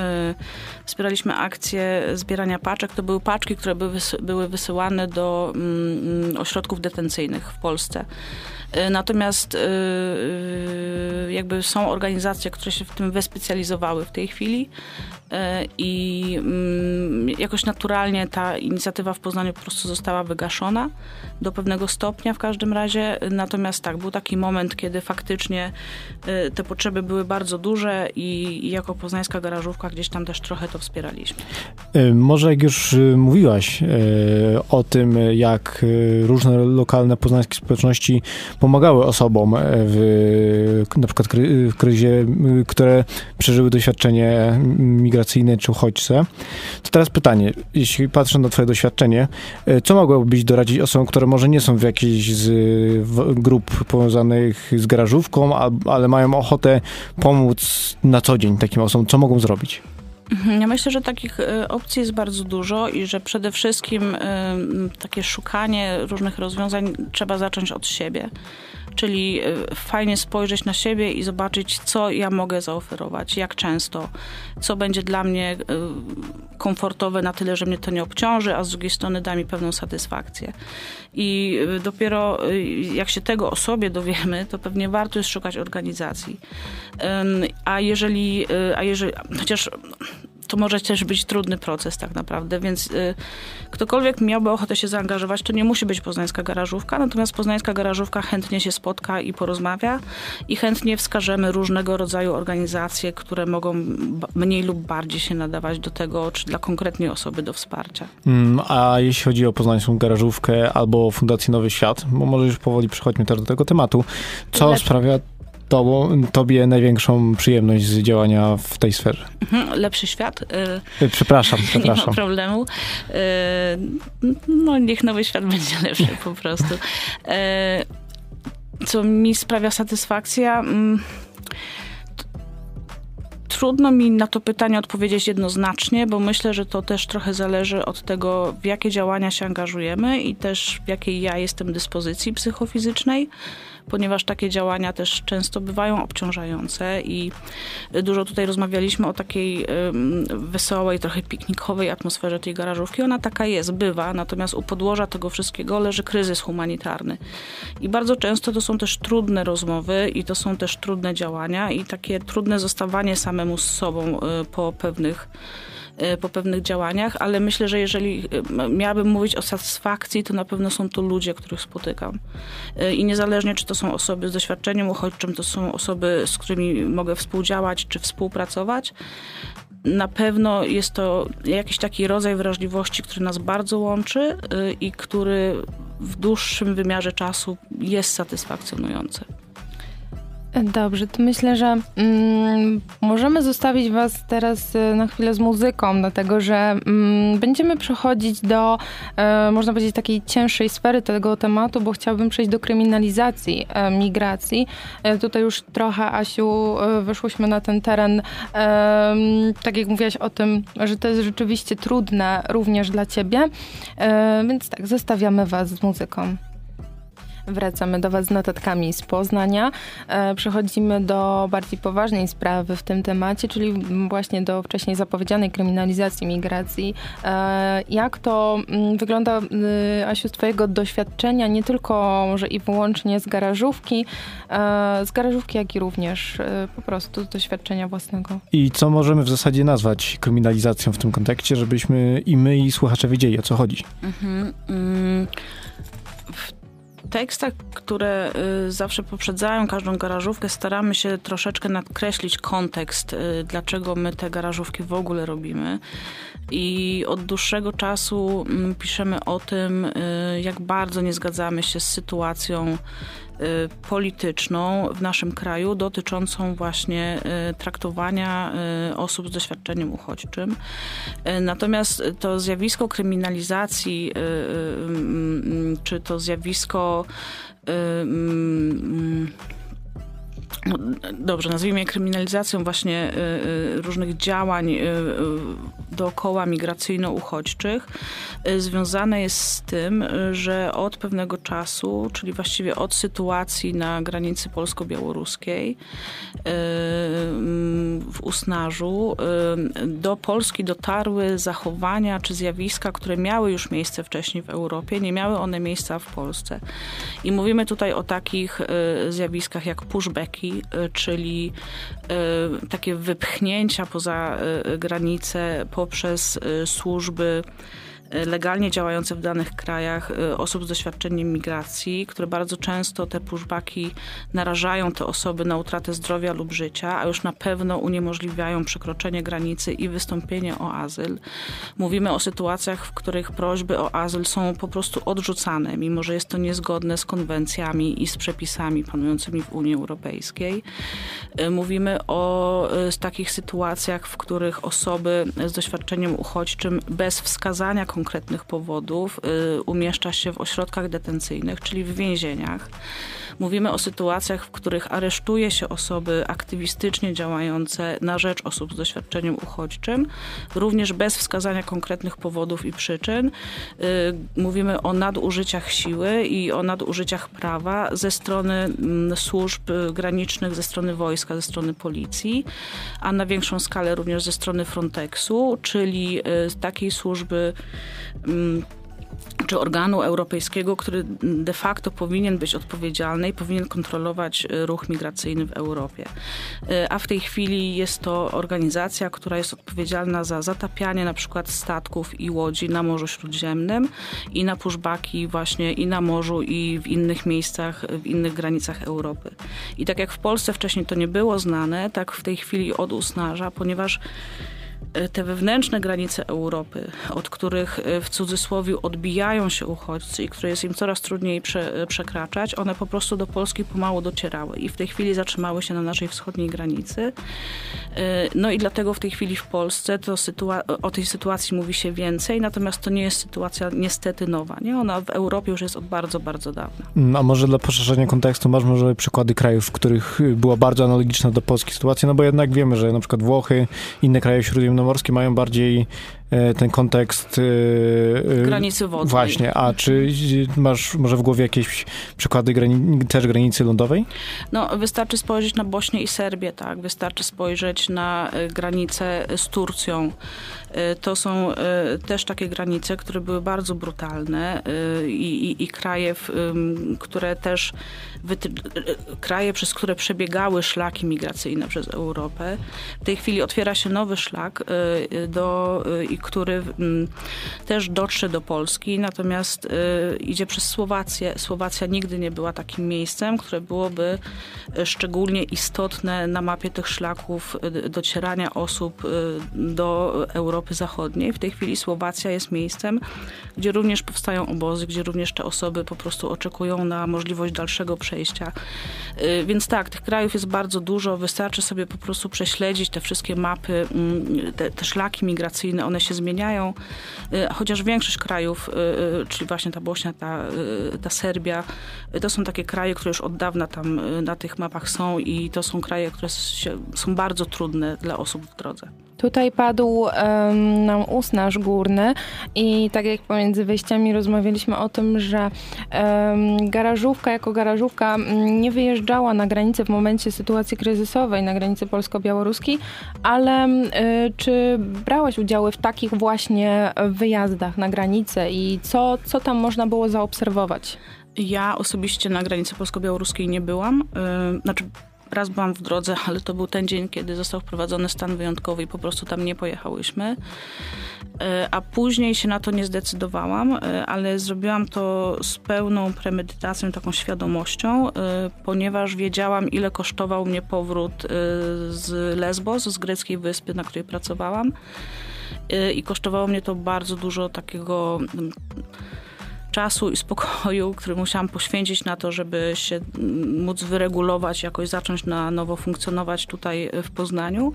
wspieraliśmy akcję zbierania paczek. To były paczki, które były wysyłane do mm, mm, ośrodków detencyjnych w Polsce. E, natomiast e, e, jakby są organizacje, które się w tym wyspecjalizowały w tej chwili i mm, jakoś naturalnie ta inicjatywa w Poznaniu po prostu została wygaszona do pewnego stopnia w każdym razie. Natomiast tak, był taki moment, kiedy faktycznie te potrzeby były bardzo duże i jako poznańska garażówka gdzieś tam też trochę to wspieraliśmy. Może jak już mówiłaś o tym, jak różne lokalne poznańskie społeczności pomagały osobom w na przykład w kryzie, które przeżyły doświadczenie migracyjne czy uchodźce. To teraz pytanie, jeśli patrzę na twoje doświadczenie, e, co mogłabyś doradzić osobom, które może nie są w jakiejś z grup powiązanych z garażówką, ale mają ochotę pomóc na co dzień takim osobom, co mogą zrobić? Mhm, ja myślę, że takich e, opcji jest bardzo dużo i że przede wszystkim takie szukanie różnych rozwiązań trzeba zacząć od siebie. Czyli y, fajnie spojrzeć na siebie i zobaczyć, co ja mogę zaoferować, jak często, co będzie dla mnie y, komfortowe na tyle, że mnie to nie obciąży, a z drugiej strony da mi pewną satysfakcję. I y, dopiero jak się tego o sobie dowiemy, to pewnie warto jest szukać organizacji. A jeżeli, a jeżeli chociaż to może też być trudny proces tak naprawdę, więc y, ktokolwiek miałby ochotę się zaangażować, to nie musi być poznańska garażówka, natomiast poznańska garażówka chętnie się spotka i porozmawia i chętnie wskażemy różnego rodzaju organizacje, które mogą mniej lub bardziej się nadawać do tego, czy dla konkretnej osoby do wsparcia. Mm, a jeśli chodzi o poznańską garażówkę albo Fundację Nowy Świat, bo może już powoli przechodźmy teraz do tego tematu, co sprawia tobą, tobie największą przyjemność z działania w tej sferze? Mhm, lepszy świat. Y, przepraszam, przepraszam. Nie ma problemu. Y, no niech nowy świat będzie lepszy po prostu. Y, co mi sprawia satysfakcja? Mm, trudno mi na to pytanie odpowiedzieć jednoznacznie, bo myślę, że to też trochę zależy od tego, w jakie działania się angażujemy i też w jakiej ja jestem dyspozycji psychofizycznej ponieważ takie działania też często bywają obciążające i dużo tutaj rozmawialiśmy o takiej wesołej, trochę piknikowej atmosferze tej garażówki. Ona taka jest, bywa, natomiast u podłoża tego wszystkiego leży kryzys humanitarny. I bardzo często to są też trudne rozmowy i to są też trudne działania i takie trudne zostawanie samemu z sobą y, po pewnych po pewnych działaniach, ale myślę, że jeżeli miałabym mówić o satysfakcji, to na pewno są to ludzie, których spotykam. I niezależnie, czy to są osoby z doświadczeniem uchodźczym, to są osoby, z którymi mogę współdziałać czy współpracować, na pewno jest to jakiś taki rodzaj wrażliwości, który nas bardzo łączy i który w dłuższym wymiarze czasu jest satysfakcjonujący. Dobrze, to myślę, że mm, możemy zostawić Was teraz y, na chwilę z muzyką, dlatego że mm, będziemy przechodzić do, e, można powiedzieć, takiej cięższej sfery tego tematu, bo chciałabym przejść do kryminalizacji e, migracji. E, tutaj już trochę, Asiu, e, wyszłyśmy na ten teren, e, tak jak mówiłaś o tym, że to jest rzeczywiście trudne również dla Ciebie, e, więc tak, zostawiamy Was z muzyką. Wracamy do Was z notatkami z Poznania. E, przechodzimy do bardziej poważnej sprawy w tym temacie, czyli właśnie do wcześniej zapowiedzianej kryminalizacji migracji. E, jak to mm, wygląda, y, Asiu, z Twojego doświadczenia, nie tylko może i wyłącznie z garażówki, e, z garażówki, jak i również po prostu z doświadczenia własnego? I co możemy w zasadzie nazwać kryminalizacją w tym kontekście, żebyśmy i my, i słuchacze wiedzieli, o co chodzi? Mhm, mm, tekstach, które y, zawsze poprzedzają każdą garażówkę, staramy się troszeczkę nadkreślić kontekst, y, dlaczego my te garażówki w ogóle robimy. I od dłuższego czasu mm, piszemy o tym, y, jak bardzo nie zgadzamy się z sytuacją Y, polityczną w naszym kraju dotyczącą właśnie y, traktowania osób z doświadczeniem uchodźczym. Natomiast to zjawisko kryminalizacji, mm, czy to zjawisko mm, dobrze, nazwijmy je kryminalizacją właśnie y, y, różnych działań y, dookoła migracyjno-uchodźczych, związane jest z tym, że od pewnego czasu, czyli właściwie od sytuacji na granicy polsko-białoruskiej w Usnarzu, do Polski dotarły zachowania czy zjawiska, które miały już miejsce wcześniej w Europie, nie miały one miejsca w Polsce. I mówimy tutaj o takich zjawiskach jak pushbacki, Y, czyli y, takie wypchnięcia poza y, granice poprzez służby legalnie działające w danych krajach y, osób z doświadczeniem migracji, które bardzo często te pushbacki narażają te osoby na utratę zdrowia lub życia, a już na pewno uniemożliwiają przekroczenie granicy i wystąpienie o azyl. Mówimy o sytuacjach, w których prośby o azyl są po prostu odrzucane, mimo że jest to niezgodne z konwencjami i z przepisami panującymi w Unii Europejskiej. Y, mówimy o y, takich sytuacjach, w których osoby z doświadczeniem uchodźczym bez wskazania konkretnego konkretnych powodów y, umieszcza się w ośrodkach detencyjnych, czyli w więzieniach. Mówimy o sytuacjach, w których aresztuje się osoby aktywistycznie działające na rzecz osób z doświadczeniem uchodźczym, również bez wskazania konkretnych powodów i przyczyn. Y, mówimy o nadużyciach siły i o nadużyciach prawa ze strony mm, służb granicznych, ze strony wojska, ze strony policji, a na większą skalę również ze strony Frontexu, czyli y, takiej służby mm, czy organu europejskiego, który de facto powinien być odpowiedzialny i powinien kontrolować e, ruch migracyjny w Europie. E, a w tej chwili jest to organizacja, która jest odpowiedzialna za zatapianie na przykład statków i łodzi na Morzu Śródziemnym i na pushbacki właśnie i na morzu i w innych miejscach, w innych granicach Europy. I tak jak w Polsce wcześniej to nie było znane, tak w tej chwili od ponieważ E, te wewnętrzne granice Europy, od których e, w cudzysłowie odbijają się uchodźcy i które jest im coraz trudniej prze, e, przekraczać, one po prostu do Polski pomału docierały i w tej chwili zatrzymały się na naszej wschodniej granicy. No i dlatego w tej chwili w Polsce to o tej sytuacji mówi się więcej, natomiast to nie jest sytuacja niestety nowa. Nie? Ona w Europie już jest od bardzo, bardzo dawna. Mm, a może dla poszerzenia kontekstu masz może przykłady krajów, w których była bardzo analogiczna do Polski sytuacja, no bo jednak wiemy, że na przykład Włochy, inne kraje śródziemnomorskie mają bardziej ten kontekst granicy wodnej. Właśnie, a czy masz może w głowie jakieś przykłady grani też granicy lądowej? No, wystarczy spojrzeć na Bośnię i Serbię, tak, wystarczy spojrzeć na granicę z Turcją. To są też takie granice, które były bardzo brutalne i, i, i kraje, które też kraje, przez które przebiegały szlaki migracyjne przez Europę. W tej chwili otwiera się nowy szlak, do, y, który mm, też dotrze do Polski, natomiast idzie przez Słowację. Słowacja nigdy nie była takim miejscem, które byłoby szczególnie istotne na mapie tych szlaków docierania osób do Europy Zachodniej. W tej chwili Słowacja jest miejscem, gdzie również powstają obozy, gdzie również te osoby po prostu oczekują na możliwość dalszego przejścia. Y, więc tak, tych krajów jest bardzo dużo. Wystarczy sobie po prostu prześledzić te wszystkie mapy, mm, te, te szlaki migracyjne, one się zmieniają. Y, chociaż większość krajów, y, czyli właśnie ta Bośnia, ta, ta Serbia, to są takie kraje, które już od dawna tam na tych mapach są i to są kraje, które są bardzo trudne dla osób w drodze. Tutaj padł um, nam usnaż górny i tak jak pomiędzy wejściami rozmawialiśmy o tym, że um, garażówka jako garażówka mm, nie wyjeżdżała na granicę w momencie sytuacji kryzysowej, na granicy polsko-białoruskiej, ale y, czy brałaś udziały w takich właśnie wyjazdach na granicę i co, co tam można było zaobserwować? Ja osobiście na granicy polsko-białoruskiej nie byłam. Yy, znaczy Raz byłam w drodze, ale to był ten dzień, kiedy został wprowadzony stan wyjątkowy i po prostu tam nie pojechałyśmy. E, a później się na to nie zdecydowałam, e, ale zrobiłam to z pełną premedytacją, taką świadomością, e, ponieważ wiedziałam, ile kosztował mnie powrót z Lesbos, z greckiej wyspy, na której pracowałam. I kosztowało mnie to bardzo dużo takiego czasu i spokoju, który musiałam poświęcić na to, żeby się mm, móc wyregulować, jakoś zacząć na nowo funkcjonować tutaj w Poznaniu.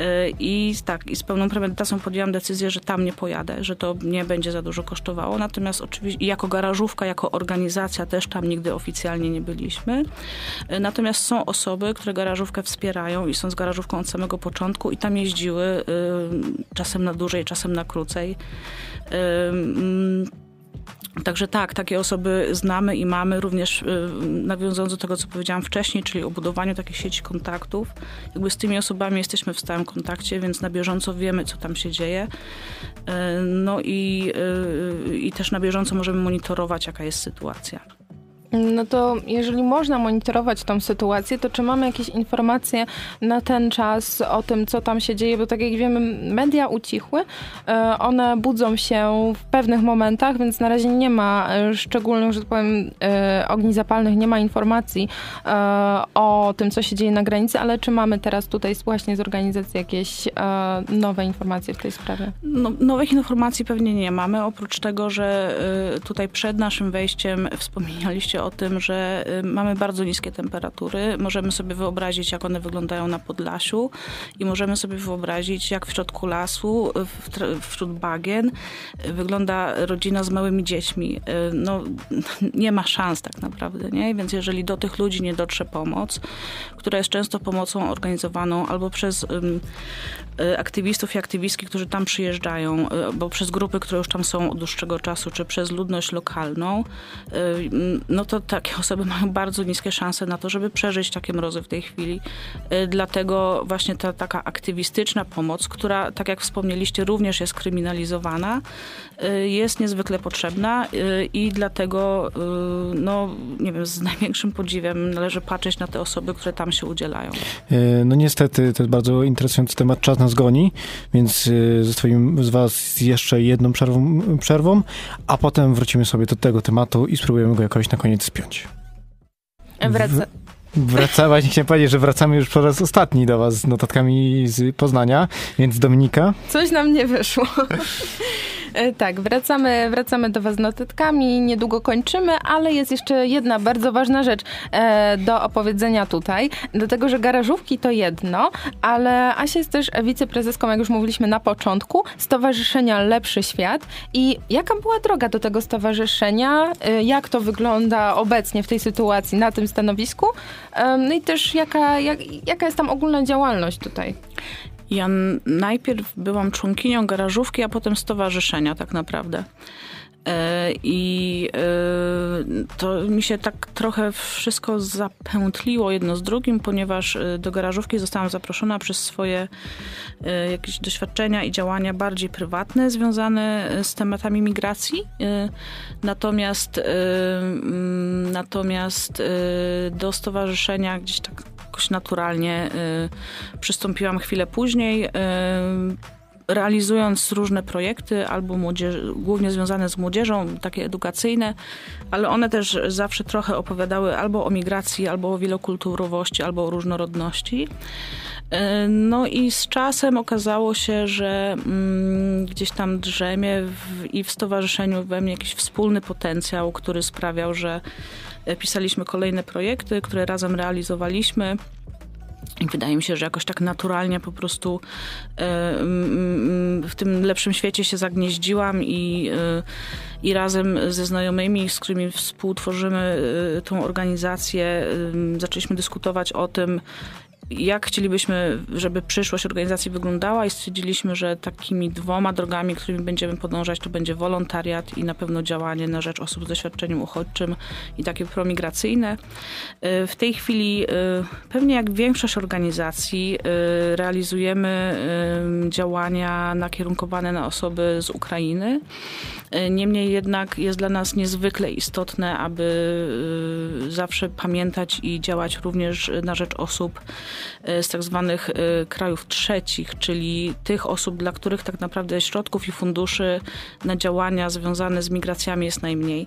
Y, I tak, i z pełną premedytacją podjęłam decyzję, że tam nie pojadę, że to nie będzie za dużo kosztowało. Natomiast oczywiście jako garażówka, jako organizacja też tam nigdy oficjalnie nie byliśmy. Y, natomiast są osoby, które garażówkę wspierają i są z garażówką od samego początku i tam jeździły czasem na dłużej, czasem na krócej. Także tak, takie osoby znamy i mamy również y, nawiązując do tego, co powiedziałam wcześniej, czyli o budowaniu takiej sieci kontaktów. Jakby z tymi osobami jesteśmy w stałym kontakcie, więc na bieżąco wiemy, co tam się dzieje. Y, no i, y, i też na bieżąco możemy monitorować, jaka jest sytuacja. No to jeżeli można monitorować tą sytuację, to czy mamy jakieś informacje na ten czas o tym, co tam się dzieje? Bo tak jak wiemy, media ucichły, e, one budzą się w pewnych momentach, więc na razie nie ma e, szczególnych, że tak powiem, e, ogni zapalnych, nie ma informacji o tym, co się dzieje na granicy, ale czy mamy teraz tutaj właśnie z organizacji jakieś nowe informacje w tej sprawie? No, nowych informacji pewnie nie mamy, oprócz tego, że tutaj przed naszym wejściem o tym, że y, mamy bardzo niskie temperatury. Możemy sobie wyobrazić, jak one wyglądają na Podlasiu i możemy sobie wyobrazić, jak w środku lasu, wśród bagien y, wygląda rodzina z małymi dziećmi. Y, no, nie ma szans tak naprawdę, nie? Więc jeżeli do tych ludzi nie dotrze pomoc, która jest często pomocą organizowaną albo przez aktywistów i aktywistki, którzy tam przyjeżdżają, bo przez grupy, które już tam są od dłuższego czasu, czy przez ludność lokalną, no to takie osoby mają bardzo niskie szanse na to, żeby przeżyć takie mrozy w tej chwili. Y, dlatego właśnie ta taka aktywistyczna pomoc, która, tak jak wspomnieliście, również jest kryminalizowana, y, jest niezwykle potrzebna y, i dlatego, no nie wiem, z największym podziwem należy patrzeć na te osoby, które tam się udzielają. No niestety, to jest bardzo interesujący temat, czas nas goni, więc zostawimy z was jeszcze jedną przerwą, przerwą, a potem wrócimy sobie do tego tematu i spróbujemy go jakoś na koniec spiąć. Wraca... Wracamy, chciałem powiedzieć, że wracamy już po raz ostatni do was z notatkami z Poznania, więc Dominika. Coś nam nie wyszło. E, tak, wracamy, wracamy do Was z notatkami, niedługo kończymy, ale jest jeszcze jedna bardzo ważna rzecz e, do opowiedzenia tutaj, dlatego że garażówki to jedno, ale Asia jest też wiceprezeską, jak już mówiliśmy na początku, Stowarzyszenia Lepszy Świat. I jaka była droga do tego stowarzyszenia, e, jak to wygląda obecnie w tej sytuacji na tym stanowisku, no i też jaka, jak, jaka jest tam ogólna działalność tutaj? Ja najpierw byłam członkinią garażówki, a potem stowarzyszenia tak naprawdę. E, I e, to mi się tak trochę wszystko zapętliło jedno z drugim, ponieważ e, do garażówki zostałam zaproszona przez swoje jakieś doświadczenia i działania bardziej prywatne związane z tematami migracji. Natomiast, natomiast do stowarzyszenia gdzieś tak jakoś naturalnie przystąpiłam chwilę później realizując różne projekty, albo młodzież, głównie związane z młodzieżą, takie edukacyjne, ale one też zawsze trochę opowiadały albo o migracji, albo o wielokulturowości, albo o różnorodności. E, no i z czasem okazało się, że mm, gdzieś tam drzemie w, i w stowarzyszeniu we mnie jakiś wspólny potencjał, który sprawiał, że pisaliśmy kolejne projekty, które razem realizowaliśmy. I wydaje mi się, że jakoś tak naturalnie po prostu e, w tym lepszym świecie się zagnieździłam i, e, i razem ze znajomymi, z którymi współtworzymy e, tą organizację, zaczęliśmy dyskutować o tym, jak chcielibyśmy, żeby przyszłość organizacji wyglądała i stwierdziliśmy, że takimi dwoma drogami, którymi będziemy podążać, to będzie wolontariat i na pewno działanie na rzecz osób z doświadczeniem uchodźczym i takie promigracyjne. Y, w tej chwili, y, pewnie jak większość organizacji, y, realizujemy działania nakierunkowane na osoby z Ukrainy. Niemniej jednak jest dla nas niezwykle istotne, aby zawsze pamiętać i działać również na rzecz osób z tak zwanych krajów trzecich, czyli tych osób, dla których tak naprawdę środków i funduszy na działania związane z migracjami jest najmniej.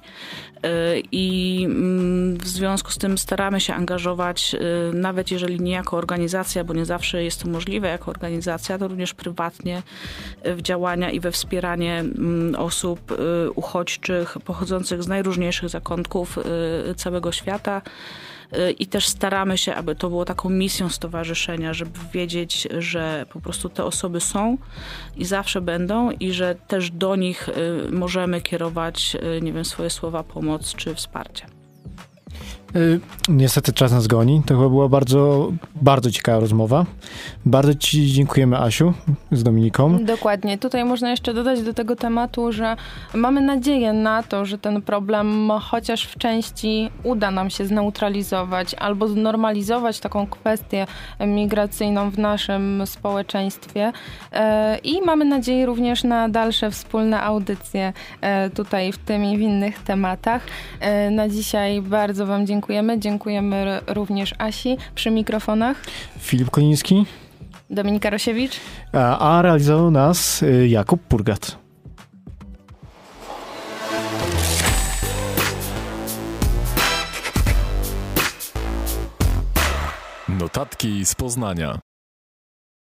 I mm, w związku z tym staramy się angażować, nawet jeżeli nie jako organizacja, bo nie zawsze jest to możliwe jako organizacja, to również prywatnie w działania i we wspieranie mm, osób uchodźczych pochodzących z najróżniejszych zakątków całego świata. Y, I też staramy się, aby to było taką misją stowarzyszenia, żeby wiedzieć, że po prostu te osoby są i zawsze będą, i że też do nich możemy kierować, nie wiem, swoje słowa pomoc czy wsparcie. Y, niestety czas nas goni. To chyba była bardzo, bardzo ciekawa rozmowa. Bardzo Ci dziękujemy, Asiu, z Dominiką. Dokładnie. Tutaj można jeszcze dodać do tego tematu, że mamy nadzieję na to, że ten problem chociaż w części uda nam się zneutralizować albo znormalizować taką kwestię migracyjną w naszym społeczeństwie. E, I mamy nadzieję również na dalsze wspólne audycje e, tutaj w tym i w innych tematach. E, na dzisiaj bardzo Wam dziękuję dziękujemy. Dziękujemy również Asi przy mikrofonach. Filip Koniński. Dominika Rosiewicz. A, a realizował nas y, Jakub Purgat. Notatki z Poznania.